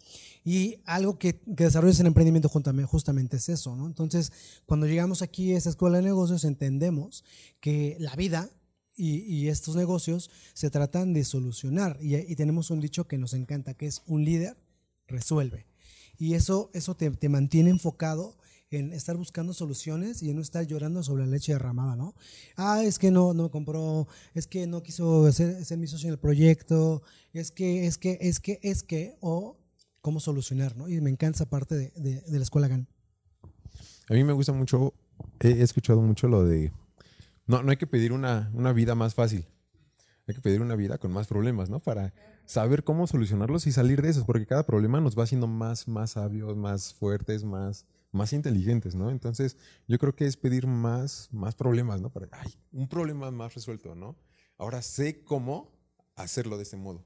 Y algo que, que desarrollas en emprendimiento justamente es eso, ¿no? Entonces, cuando llegamos aquí a esta escuela de negocios, entendemos que la vida y, y estos negocios se tratan de solucionar. Y, y tenemos un dicho que nos encanta, que es un líder resuelve. Y eso, eso te, te mantiene enfocado en estar buscando soluciones y en no estar llorando sobre la leche derramada, ¿no? Ah, es que no, no me compró, es que no quiso ser, ser mi socio en el proyecto, es que, es que, es que, es que, o cómo solucionar, ¿no? Y me encanta esa parte de, de- de la escuela GAN. A mí me gusta mucho, he escuchado mucho lo de, no, no hay que pedir una, una vida más fácil, hay que pedir una vida con más problemas, ¿no? Para saber cómo solucionarlos y salir de esos, porque cada problema nos va haciendo más, más sabios, más fuertes, más, más inteligentes, ¿no? Entonces, yo creo que es pedir más, más problemas, ¿no? Para, ay, un problema más resuelto, ¿no? Ahora sé cómo hacerlo de este modo.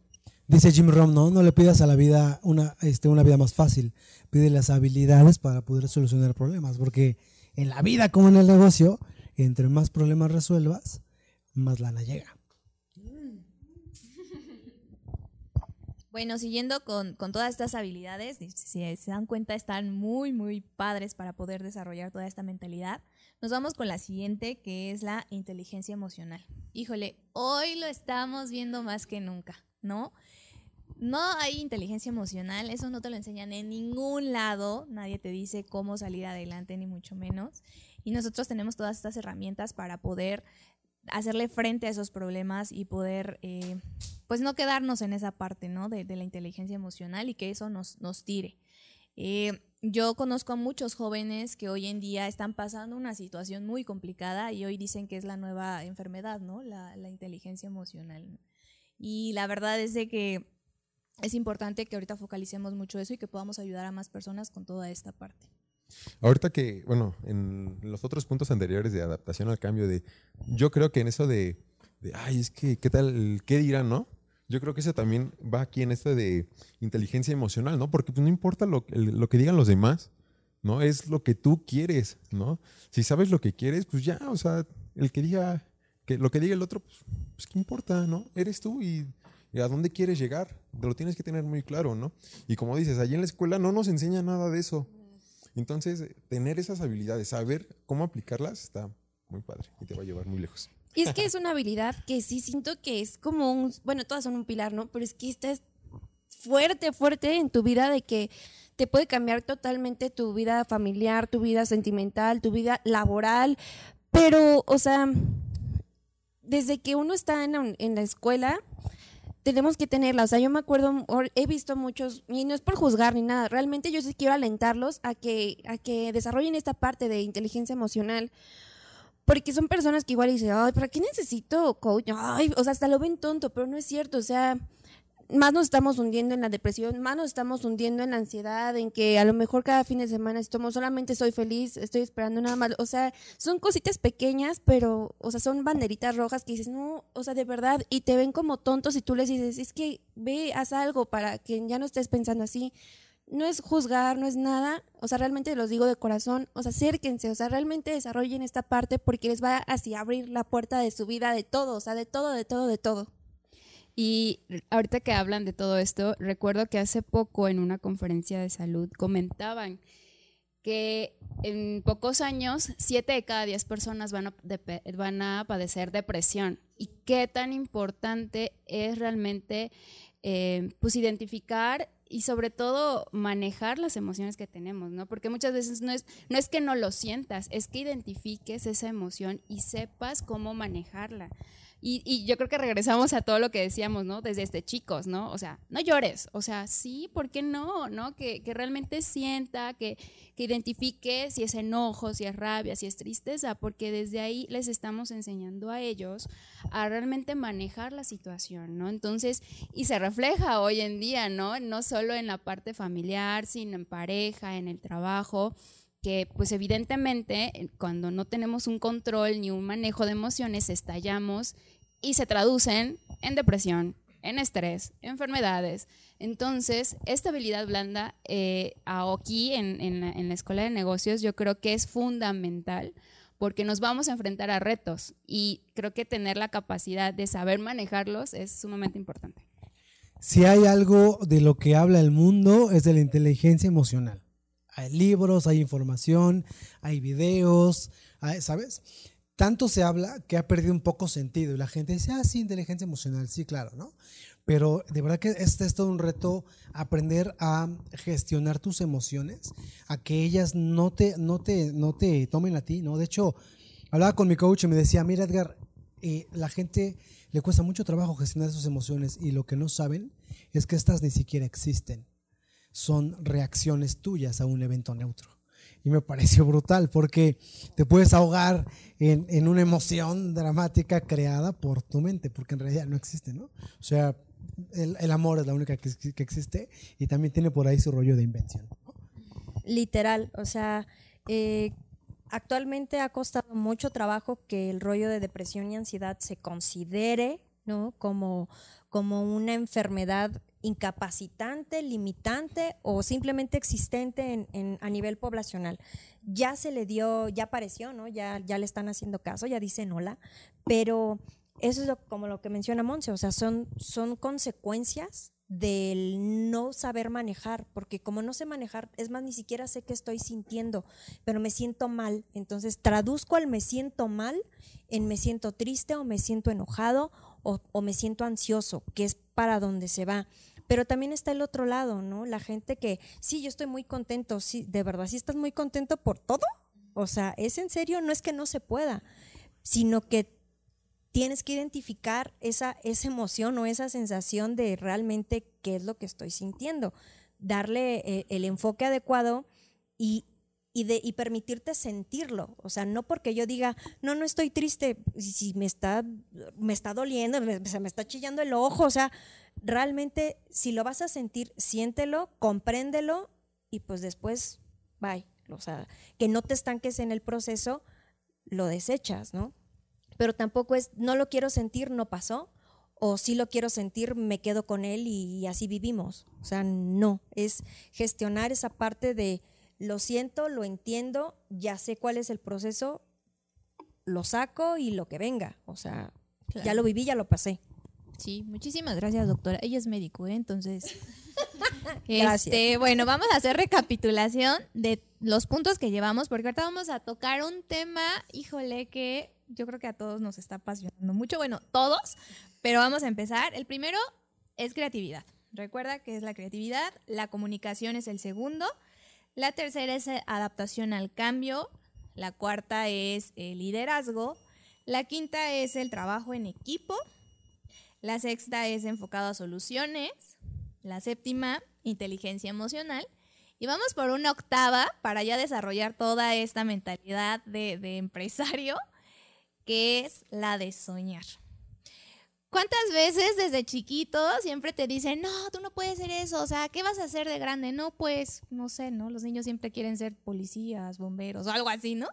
Dice Jim Rohn, no, no le pidas a la vida una, este, una vida más fácil, pide las habilidades para poder solucionar problemas, porque en la vida como en el negocio, entre más problemas resuelvas, más lana llega. Bueno, siguiendo con, con, todas estas habilidades, si se dan cuenta, están muy, muy padres para poder desarrollar toda esta mentalidad. Nos vamos con la siguiente, que es la inteligencia emocional. Híjole, hoy lo estamos viendo más que nunca, ¿no? No hay inteligencia emocional, eso no te lo enseñan en ningún lado, nadie te dice cómo salir adelante, ni mucho menos. Y nosotros tenemos todas estas herramientas para poder hacerle frente a esos problemas y poder, eh, pues no quedarnos en esa parte, ¿no? De, la inteligencia emocional y que eso nos, nos tire. Eh, yo conozco a muchos jóvenes que hoy en día están pasando una situación muy complicada y hoy dicen que es la nueva enfermedad, ¿no? La, la inteligencia emocional. Y la verdad es de que es importante que ahorita focalicemos mucho eso y que podamos ayudar a más personas con toda esta parte. Ahorita que, bueno, en los otros puntos anteriores de adaptación al cambio, de yo creo que en eso de, ay, es que, ¿qué tal? ¿Qué dirán, no? Yo creo que eso también va aquí en esto de inteligencia emocional, ¿no? Porque pues, no importa lo, lo que digan los demás, ¿no? Es lo que tú quieres, ¿no? Si sabes lo que quieres, pues ya, o sea, el que diga, que lo que diga el otro, pues, pues ¿qué importa, no? Eres tú y a dónde quieres llegar, lo tienes que tener muy claro, ¿no? Y como dices, allí en la escuela no nos enseña nada de eso. Entonces, tener esas habilidades, saber cómo aplicarlas, está muy padre y te va a llevar muy lejos. Y es que es una habilidad que sí siento que es como un, bueno, todas son un pilar, ¿no? Pero es que esta es fuerte, fuerte en tu vida de que te puede cambiar totalmente tu vida familiar, tu vida sentimental, tu vida laboral. Pero, o sea, desde que uno está en, la escuela, tenemos que tenerla. O sea, yo me acuerdo, he visto muchos, y no es por juzgar ni nada, realmente yo sí quiero alentarlos a que, a que desarrollen esta parte de inteligencia emocional. Porque son personas que igual dicen, ay, ¿para qué necesito coach? Ay, o sea, hasta lo ven tonto, pero no es cierto. O sea, más nos estamos hundiendo en la depresión, más nos estamos hundiendo en la ansiedad, en que a lo mejor cada fin de semana estamos solamente soy feliz, estoy esperando nada más. O sea, son cositas pequeñas, pero, o sea, son banderitas rojas que dices, no, o sea, de verdad, y te ven como tontos y tú les dices, es que ve, haz algo para que ya no estés pensando así. No es juzgar, no es nada, o sea, realmente los digo de corazón, o sea, acérquense, o sea, realmente desarrollen esta parte porque les va así a abrir la puerta de su vida, de todo, o sea, de todo, de todo, de todo. Y ahorita que hablan de todo esto, recuerdo que hace poco en una conferencia de salud comentaban que en pocos años, siete de cada diez personas van a, van a padecer depresión. Y qué tan importante es realmente eh, pues identificar y sobre todo manejar las emociones que tenemos, ¿no? Porque muchas veces no es, no es que no lo sientas, es que identifiques esa emoción y sepas cómo manejarla. Y, yo creo que regresamos a todo lo que decíamos, ¿no? Desde este chicos, ¿no? O sea, no llores, o sea, sí, ¿por qué no? ¿No? Que, realmente sienta, que, que identifique si es enojo, si es rabia, si es tristeza, porque desde ahí les estamos enseñando a ellos a realmente manejar la situación, ¿no? Entonces, y se refleja hoy en día, ¿no? No solo en la parte familiar, sino en pareja, en el trabajo que pues evidentemente cuando no tenemos un control ni un manejo de emociones estallamos y se traducen en depresión, en estrés, enfermedades. Entonces, esta habilidad blanda eh, aquí en, en la escuela de negocios yo creo que es fundamental porque nos vamos a enfrentar a retos y creo que tener la capacidad de saber manejarlos es sumamente importante. Si hay algo de lo que habla el mundo es de la inteligencia emocional. Hay libros, hay información, hay videos, ¿sabes? Tanto se habla que ha perdido un poco sentido y la gente dice, ah, sí, inteligencia emocional, sí, claro, ¿no? Pero de verdad que este es todo un reto aprender a gestionar tus emociones, a que ellas no te, no te, no te tomen a ti, ¿no? De hecho, hablaba con mi coach y me decía, mira Edgar, eh, la gente le cuesta mucho trabajo gestionar sus emociones y lo que no saben es que estas ni siquiera existen son reacciones tuyas a un evento neutro. Y me pareció brutal porque te puedes ahogar en, una emoción dramática creada por tu mente, porque en realidad no existe, ¿no? O sea, el, amor es la única que, existe y también tiene por ahí su rollo de invención. Literal, o sea, eh, actualmente ha costado mucho trabajo que el rollo de depresión y ansiedad se considere ¿no? como, como una enfermedad incapacitante, limitante o simplemente existente en, a nivel poblacional. Ya se le dio, ya apareció, ¿no? Ya, ya le están haciendo caso, ya dicen hola, pero eso es como lo que menciona Monse, o sea, son, son consecuencias del no saber manejar, porque como no sé manejar, es más, ni siquiera sé qué estoy sintiendo, pero me siento mal. Entonces traduzco al me siento mal en me siento triste o me siento enojado o, o me siento ansioso, que es para donde se va. Pero también está el otro lado, ¿no? La gente que, sí, yo estoy muy contento, sí, de verdad, sí estás muy contento por todo. O sea, es en serio, no es que no se pueda, sino que tienes que identificar esa, esa emoción o esa sensación de realmente qué es lo que estoy sintiendo, darle eh, el enfoque adecuado y, y, de, y permitirte sentirlo. O sea, no porque yo diga, no, no estoy triste, si, me, está, me está doliendo, me- se me está chillando el ojo, o sea, realmente si lo vas a sentir, siéntelo, compréndelo y pues después, bye. O sea, que no te estanques en el proceso, lo desechas, ¿no? pero tampoco es, no lo quiero sentir, no pasó, o sí lo quiero sentir, me quedo con él y, así vivimos. O sea, no, es gestionar esa parte de lo siento, lo entiendo, ya sé cuál es el proceso, lo saco y lo que venga. O sea, ya lo viví, ya lo pasé. Sí, muchísimas gracias, doctora. Ella es médico, ¿eh? entonces. (laughs) Gracias. Este, bueno, vamos a hacer recapitulación de los puntos que llevamos, porque ahorita vamos a tocar un tema, híjole, que yo creo que a todos nos está apasionando mucho. Bueno, todos, pero vamos a empezar. El primero es creatividad. Recuerda que es la creatividad, la comunicación es el segundo, la tercera es eh, adaptación al cambio, la cuarta es el liderazgo, la quinta es el trabajo en equipo, la sexta es enfocado a soluciones. La séptima, inteligencia emocional. Y vamos por una octava para ya desarrollar toda esta mentalidad de empresario, que es la de soñar. ¿Cuántas veces desde chiquito siempre te dicen, no, tú no puedes ser eso? O sea, ¿qué vas a hacer de grande? No, pues, no sé, ¿no? Los niños siempre quieren ser policías, bomberos o algo así, ¿no?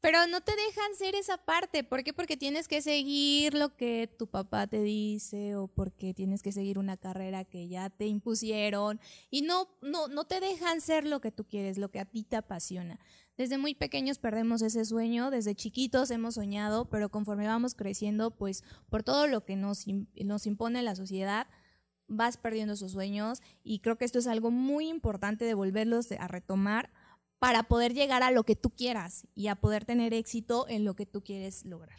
Pero no te dejan ser esa parte. ¿Por qué? Porque tienes que seguir lo que tu papá te dice o porque tienes que seguir una carrera que ya te impusieron y no, no, no te dejan ser lo que tú quieres, lo que a ti te apasiona. Desde muy pequeños perdemos ese sueño, desde chiquitos hemos soñado, pero conforme vamos creciendo, pues por todo lo que nos, nos impone la sociedad, vas perdiendo esos sueños y creo que esto es algo muy importante de volverlos a retomar para poder llegar a lo que tú quieras y a poder tener éxito en lo que tú quieres lograr.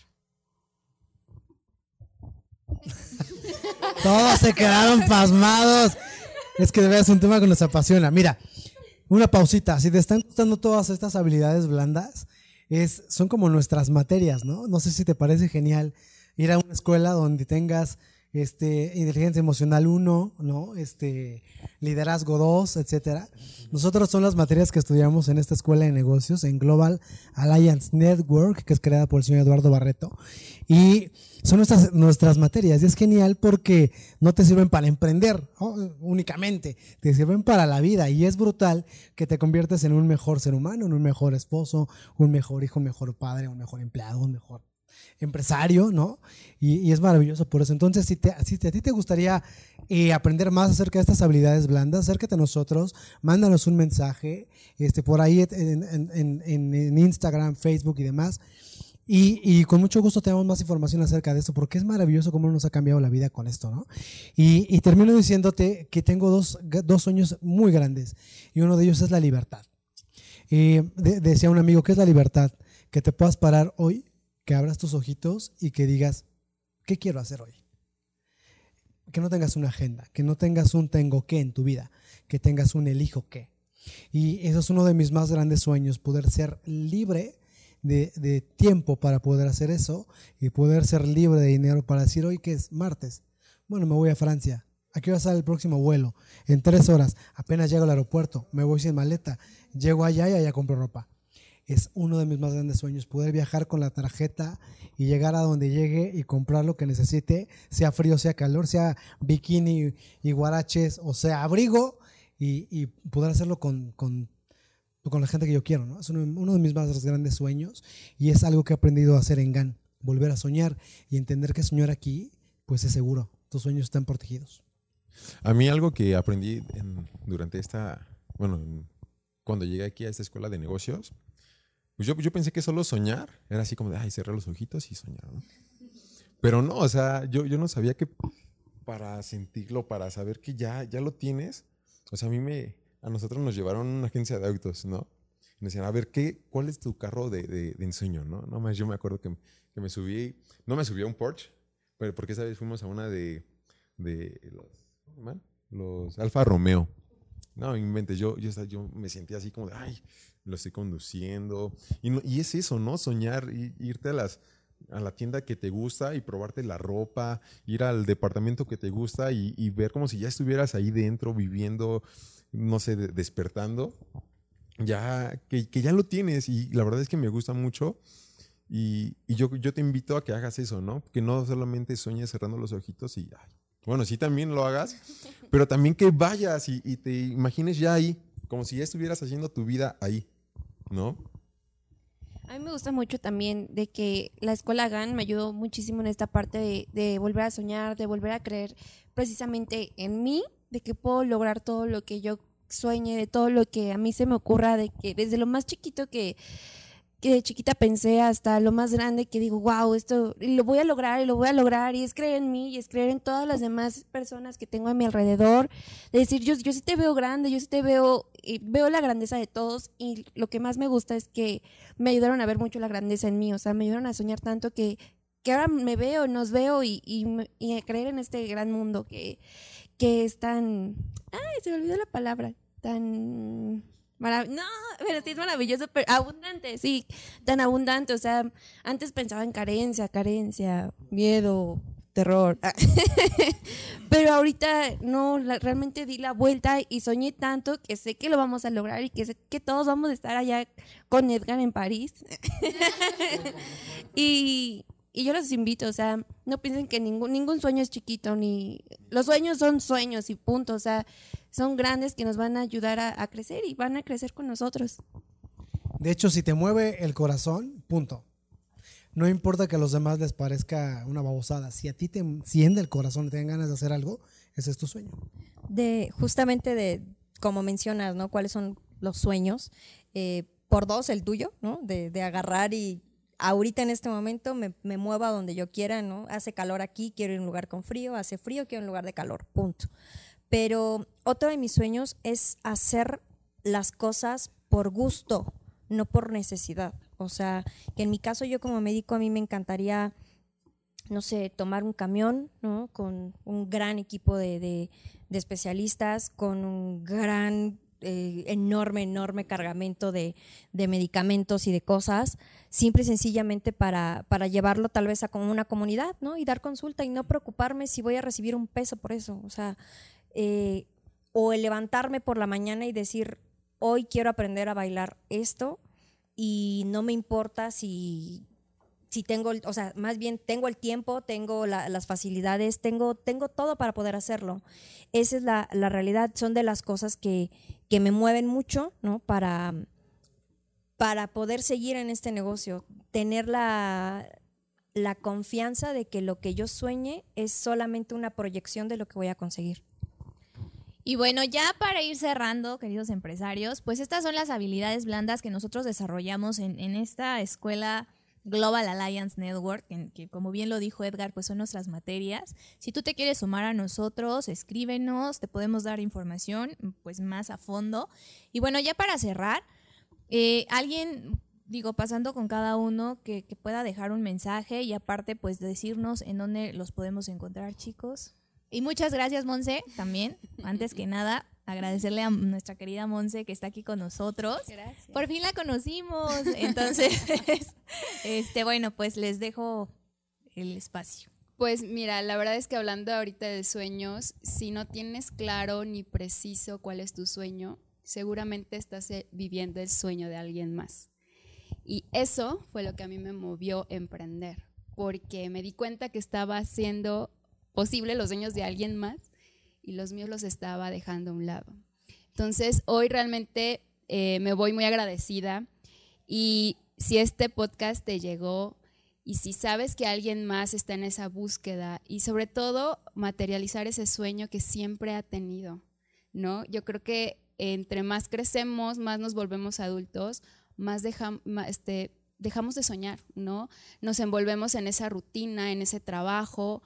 Todos se quedaron pasmados. Es que de verdad es un tema que nos apasiona. Mira, una pausita. Si te están gustando todas estas habilidades blandas, es, son como nuestras materias, ¿no? No sé si te parece genial ir a una escuela donde tengas este, inteligencia emocional 1, ¿no? Este, liderazgo 2, etcétera. Nosotros son las materias que estudiamos en esta escuela de negocios, en Global Alliance Network, que es creada por el señor Eduardo Barreto. Y son nuestras, nuestras materias. Y es genial porque no te sirven para emprender únicamente, te sirven para la vida. Y es brutal que te conviertes en un mejor ser humano, en un mejor esposo, un mejor hijo, un mejor padre, un mejor empleado, un mejor empresario, ¿no? Y, es maravilloso por eso. Entonces, si, te, si te- a ti te gustaría eh, aprender más acerca de estas habilidades blandas, acércate a nosotros, mándanos un mensaje este, por ahí en, Instagram, Facebook y demás. Y, con mucho gusto tenemos más información acerca de esto, porque es maravilloso cómo nos ha cambiado la vida con esto, ¿no? Y, termino diciéndote que tengo dos, dos sueños muy grandes, y uno de ellos es la libertad. Eh, de- decía un amigo, ¿qué es la libertad? Que te puedas parar hoy, que abras tus ojitos y que digas, ¿qué quiero hacer hoy? Que no tengas una agenda, que no tengas un tengo qué en tu vida, que tengas un elijo qué. Y eso es uno de mis más grandes sueños, poder ser libre de, de tiempo para poder hacer eso y poder ser libre de dinero para decir, hoy que es martes, bueno, me voy a Francia. ¿A qué hora sale el próximo vuelo? En tres horas. Apenas llego al aeropuerto. Me voy sin maleta. Llego allá y allá compro ropa. Es uno de mis más grandes sueños, poder viajar con la tarjeta y llegar a donde llegue y comprar lo que necesite, sea frío, sea calor, sea bikini y guaraches, o sea abrigo, y, y poder hacerlo con, con, con la gente que yo quiero. ¿no? Es uno, de mis más grandes sueños y es algo que he aprendido a hacer en GAN, volver a soñar y entender que soñar aquí, pues es seguro, tus sueños están protegidos. A mí algo que aprendí en- durante esta, bueno, en- cuando llegué aquí a esta escuela de negocios, pues yo, yo pensé que solo soñar era así como de, ay, cerrar los ojitos y soñar, ¿no? Pero no, o sea, yo, yo no sabía que para sentirlo, para saber que ya, ya lo tienes, o sea, a mí me, a nosotros nos llevaron a una agencia de autos, ¿no? Y decían, a ver, ¿qué, ¿cuál es tu carro de, de, de ensueño, no? No más, yo me acuerdo que, que me subí, no me subí a un Porsche, pero porque esa vez fuimos a una de, de los, ¿cómo se llaman? Los Alfa Romeo. No, inventes, yo, yo, yo me sentía así como de, ay, lo estoy conduciendo. Y, no- y es eso, ¿no? Soñar, i- irte a, las, a la tienda que te gusta y probarte la ropa, ir al departamento que te gusta y, y ver como si ya estuvieras ahí dentro viviendo, no sé, de- despertando. Ya, que, que ya lo tienes y la verdad es que me gusta mucho. Y, y yo, yo te invito a que hagas eso, ¿no? Que no solamente sueñes cerrando los ojitos y, ay, bueno, sí también lo hagas, pero también que vayas y, te imagines ya ahí, como si ya estuvieras haciendo tu vida ahí, ¿no? A mí me gusta mucho también de que la escuela GAN me ayudó muchísimo en esta parte de, de volver a soñar, de volver a creer precisamente en mí, de que puedo lograr todo lo que yo sueñe, de todo lo que a mí se me ocurra, de que desde lo más chiquito que, que de chiquita pensé hasta lo más grande que digo, wow, esto lo voy a lograr y lo voy a lograr y es creer en mí y es creer en todas las demás personas que tengo a mi alrededor, de decir, yo, yo sí te veo grande, yo sí te veo, y veo la grandeza de todos y lo que más me gusta es que me ayudaron a ver mucho la grandeza en mí, o sea, me ayudaron a soñar tanto que, que ahora me veo, nos veo y, y, y a creer en este gran mundo que, que es tan, ay, se me olvidó la palabra, tan... no, pero sí es maravilloso, pero abundante, sí, tan abundante. O sea, antes pensaba en carencia, carencia, miedo, terror. (laughs) pero ahorita no, realmente di la vuelta y soñé tanto que sé que lo vamos a lograr y que sé que todos vamos a estar allá con Edgar en París. (laughs) y, y yo los invito, o sea, no piensen que ningún, ningún sueño es chiquito, ni los sueños son sueños y punto, o sea, son grandes que nos van a ayudar a, a crecer y van a crecer con nosotros. De hecho, si te mueve el corazón, punto. No importa que a los demás les parezca una babosada. Si a ti te enciende el corazón y te dan ganas de hacer algo, ese es tu sueño. de justamente de como mencionas, ¿no? ¿Cuáles son los sueños? Eh, por dos, el tuyo, ¿no? De, de agarrar y ahorita en este momento me, me mueva donde yo quiera, ¿no? Hace calor aquí, quiero ir a un lugar con frío, hace frío, quiero un lugar de calor, punto. Pero otro de mis sueños es hacer las cosas por gusto, no por necesidad. O sea, que en mi caso yo como médico a mí me encantaría no sé, tomar un camión, ¿no? Con un gran equipo de, de- de especialistas, con un gran, eh, enorme, enorme cargamento de, de medicamentos y de cosas, simple y sencillamente para, para llevarlo tal vez a como una comunidad, ¿no? Y dar consulta y no preocuparme si voy a recibir un peso por eso. O sea, eh, o el levantarme por la mañana y decir, hoy quiero aprender a bailar esto y no me importa si si tengo, o sea, más bien tengo el tiempo, tengo la- las facilidades, tengo, tengo todo para poder hacerlo. Esa es la, la realidad, son de las cosas que, que me mueven mucho, ¿no? Para, para poder seguir en este negocio, tener la, la confianza de que lo que yo sueñe es solamente una proyección de lo que voy a conseguir. Y bueno, ya para ir cerrando, queridos empresarios, pues estas son las habilidades blandas que nosotros desarrollamos en, en esta escuela Global Alliance Network, que como bien lo dijo Edgar, pues son nuestras materias. Si tú te quieres sumar a nosotros, escríbenos, te podemos dar información pues más a fondo. Y bueno, ya para cerrar, eh, alguien, digo, pasando con cada uno, que, que pueda dejar un mensaje y aparte pues decirnos en dónde los podemos encontrar, chicos. Y muchas gracias, Monse, también. Antes que nada, agradecerle a nuestra querida Monse que está aquí con nosotros. Gracias. Por fin la conocimos. (laughs) Entonces, este, bueno, pues les dejo el espacio. Pues mira, la verdad es que hablando ahorita de sueños, si no tienes claro ni preciso cuál es tu sueño, seguramente estás eh, viviendo el sueño de alguien más. Y eso fue lo que a mí me movió a emprender, porque me di cuenta que estaba haciendo posible los sueños de alguien más y los míos los estaba dejando a un lado. Entonces, hoy realmente eh, me voy muy agradecida y si este podcast te llegó y si sabes que alguien más está en esa búsqueda y sobre todo materializar ese sueño que siempre ha tenido, ¿no? Yo creo que entre más crecemos, más nos volvemos adultos, más, este, dejamos de soñar, ¿no? Nos envolvemos en esa rutina, en ese trabajo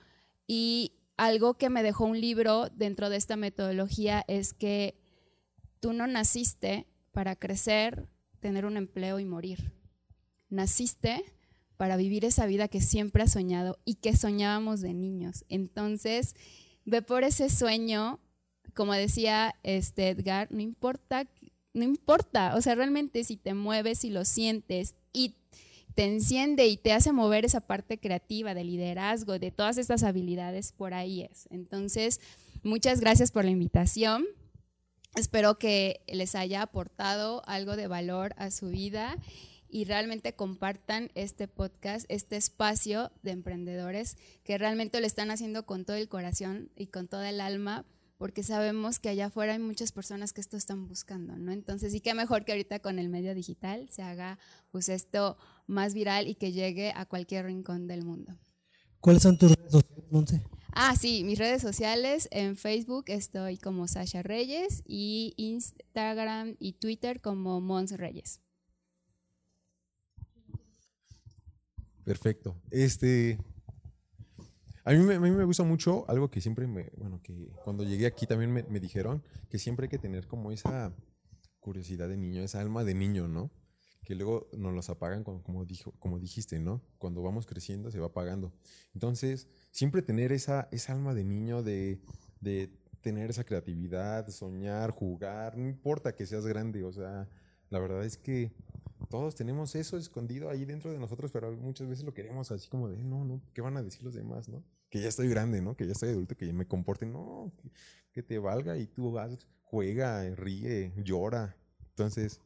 y algo que me dejó un libro dentro de esta metodología es que tú no naciste para crecer, tener un empleo y morir. Naciste para vivir esa vida que siempre has soñado y que soñábamos de niños. Entonces, ve por ese sueño, como decía este Edgar, no importa, no importa, o sea, realmente si te mueves y lo sientes y te enciende y te hace mover esa parte creativa de liderazgo, de todas estas habilidades, por ahí es. Entonces, muchas gracias por la invitación. Espero que les haya aportado algo de valor a su vida y realmente compartan este podcast, este espacio de emprendedores que realmente lo están haciendo con todo el corazón y con toda el alma, porque sabemos que allá afuera hay muchas personas que esto están buscando, ¿no? Entonces, y qué mejor que ahorita con el medio digital se haga pues esto más viral y que llegue a cualquier rincón del mundo. ¿Cuáles son tus redes sociales, Monse? Ah, sí, mis redes sociales, en Facebook estoy como Sasha Reyes y Instagram y Twitter como Mons Reyes. Perfecto. Este, a mí, me, a mí me gusta mucho algo que siempre me, bueno, que cuando llegué aquí también me, me, dijeron que siempre hay que tener como esa curiosidad de niño, esa alma de niño, ¿no? Que luego nos los apagan como, dijo, como dijiste, ¿no? Cuando vamos creciendo se va apagando. Entonces, siempre tener esa, esa alma de niño, de, de tener esa creatividad, soñar, jugar, no importa que seas grande, o sea, la verdad es que todos tenemos eso escondido ahí dentro de nosotros, pero muchas veces lo queremos así como de, no, no, ¿qué van a decir los demás, no? Que ya estoy grande, ¿no? Que ya estoy adulto, que ya me comporte, no, que, te valga y tú vas, juega, ríe, llora. Entonces,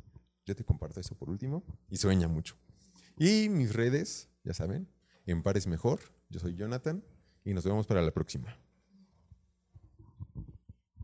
yo te comparto eso por último y sueña mucho. Y mis redes, ya saben, en Pares Mejor, yo soy Jonathan y nos vemos para la próxima.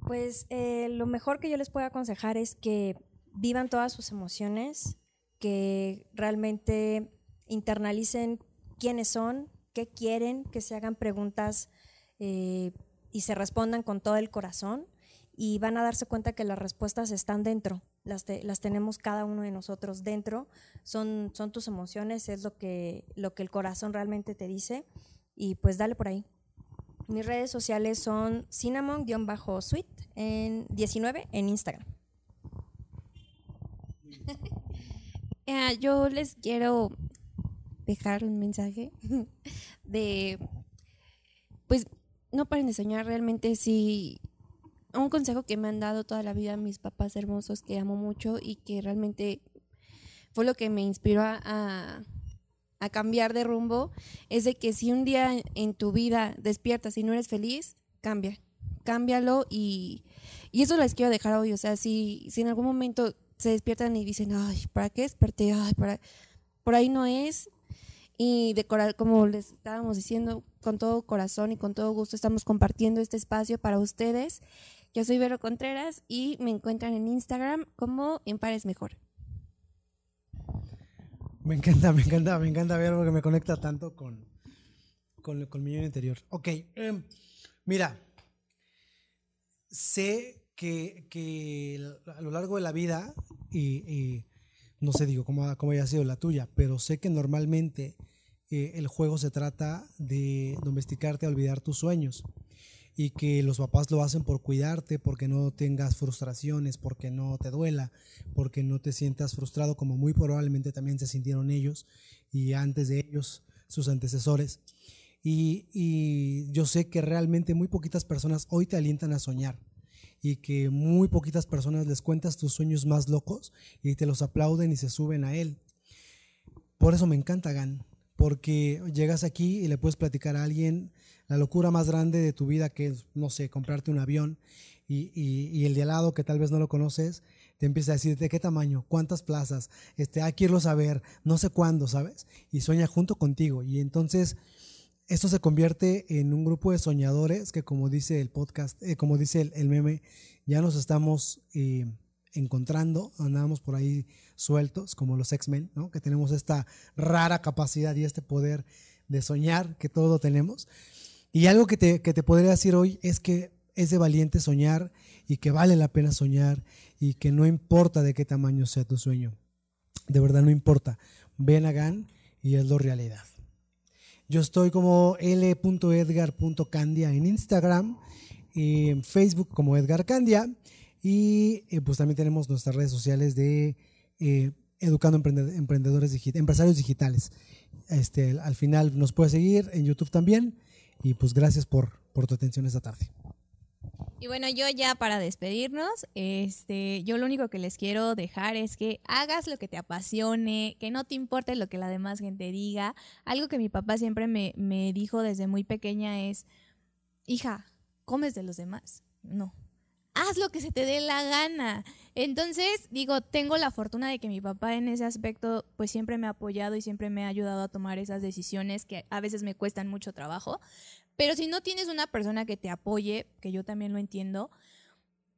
Pues eh, lo mejor que yo les puedo aconsejar es que vivan todas sus emociones, que realmente internalicen quiénes son, qué quieren, que se hagan preguntas eh, y se respondan con todo el corazón y van a darse cuenta que las respuestas están dentro, las, las tenemos cada uno de nosotros dentro, son, son tus emociones, es lo que, lo que el corazón realmente te dice y pues dale por ahí. Mis redes sociales son cinnamon-sweet en 19 en Instagram. (laughs) Eh, yo les quiero dejar un mensaje (laughs) de, pues, no paren de soñar realmente si un consejo que me han dado toda la vida mis papás hermosos que amo mucho y que realmente fue lo que me inspiró a, a cambiar de rumbo es de que si un día en tu vida despiertas y no eres feliz, cambia, cámbialo y, y eso les quiero dejar hoy, o sea, si, si en algún momento se despiertan y dicen, ay, ¿para qué desperté? Ay, para... Por ahí no es. Y de como les estábamos diciendo, con todo corazón y con todo gusto estamos compartiendo este espacio para ustedes. Yo soy Vero Contreras y me encuentran en Instagram como En Pares Mejor. Me encanta, me encanta, me encanta ver porque me conecta tanto con, con, con mi interior. Ok, em, mira, sé que, a lo largo de la vida, y, no sé, digo cómo, cómo, haya sido la tuya, pero sé que normalmente eh, el juego se trata de domesticarte a olvidar tus sueños y que los papás lo hacen por cuidarte, porque no tengas frustraciones, porque no te duela, porque no te sientas frustrado, como muy probablemente también se sintieron ellos y antes de ellos sus antecesores. Y, y yo sé que realmente muy poquitas personas hoy te alientan a soñar y que muy poquitas personas les cuentas tus sueños más locos y te los aplauden y se suben a él. Por eso me encanta GAN, porque llegas aquí y le puedes platicar a alguien la locura más grande de tu vida, que es, no sé, comprarte un avión y, y, el de al lado que tal vez no lo conoces, te empieza a decir de qué tamaño, cuántas plazas, este, ah, quiero saber, no sé cuándo, ¿sabes? Y sueña junto contigo. Y entonces esto se convierte en un grupo de soñadores que como dice el podcast, eh, como dice el, meme, ya nos estamos eh, encontrando, andábamos por ahí sueltos, como los X-Men, ¿no? Que tenemos esta rara capacidad y este poder de soñar que todo tenemos. Y algo que te, que te podría decir hoy es que es de valiente soñar y que vale la pena soñar y que no importa de qué tamaño sea tu sueño. De verdad no importa. Ven a GAN y hazlo realidad. Yo estoy como l.edgar.candia en Instagram, en Facebook como Edgar Candia y eh, pues también tenemos nuestras redes sociales de eh, Educando Emprendedores Empresarios Digitales. Este, al final nos puedes seguir en YouTube también y pues gracias por, por tu atención esta tarde. Y bueno, yo ya para despedirnos, este, yo lo único que les quiero dejar es que hagas lo que te apasione, que no te importe lo que la demás gente diga. Algo que mi papá siempre me, me dijo desde muy pequeña es, hija, comes de los demás. No, haz lo que se te dé la gana. Entonces, digo, tengo la fortuna de que mi papá en ese aspecto pues siempre me ha apoyado y siempre me ha ayudado a tomar esas decisiones que a veces me cuestan mucho trabajo. Pero si no tienes una persona que te apoye, que yo también lo entiendo,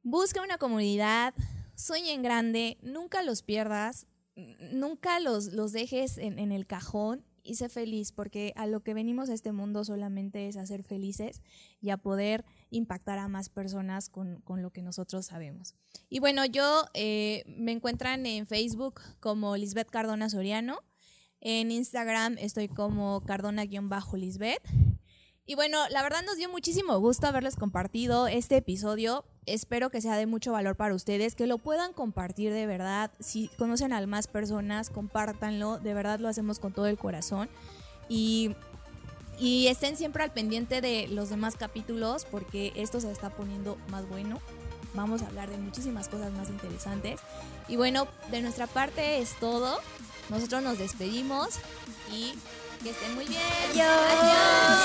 busca una comunidad, sueña en grande, nunca los pierdas, nunca los, los dejes en, en el cajón y sé feliz, porque a lo que venimos a este mundo solamente es a ser felices y a poder impactar a más personas con, lo que nosotros sabemos. Y bueno, yo eh, me encuentran en Facebook como Lisbeth Cardona Soriano, en Instagram estoy como Cardona-Lisbeth. Y bueno, la verdad nos dio muchísimo gusto haberles compartido este episodio. Espero que sea de mucho valor para ustedes, que lo puedan compartir de verdad. Si conocen a más personas, compártanlo. De verdad lo hacemos con todo el corazón. Y, y estén siempre al pendiente de los demás capítulos porque esto se está poniendo más bueno. Vamos a hablar de muchísimas cosas más interesantes. Y bueno, de nuestra parte es todo. Nosotros nos despedimos y que estén muy bien. Adiós.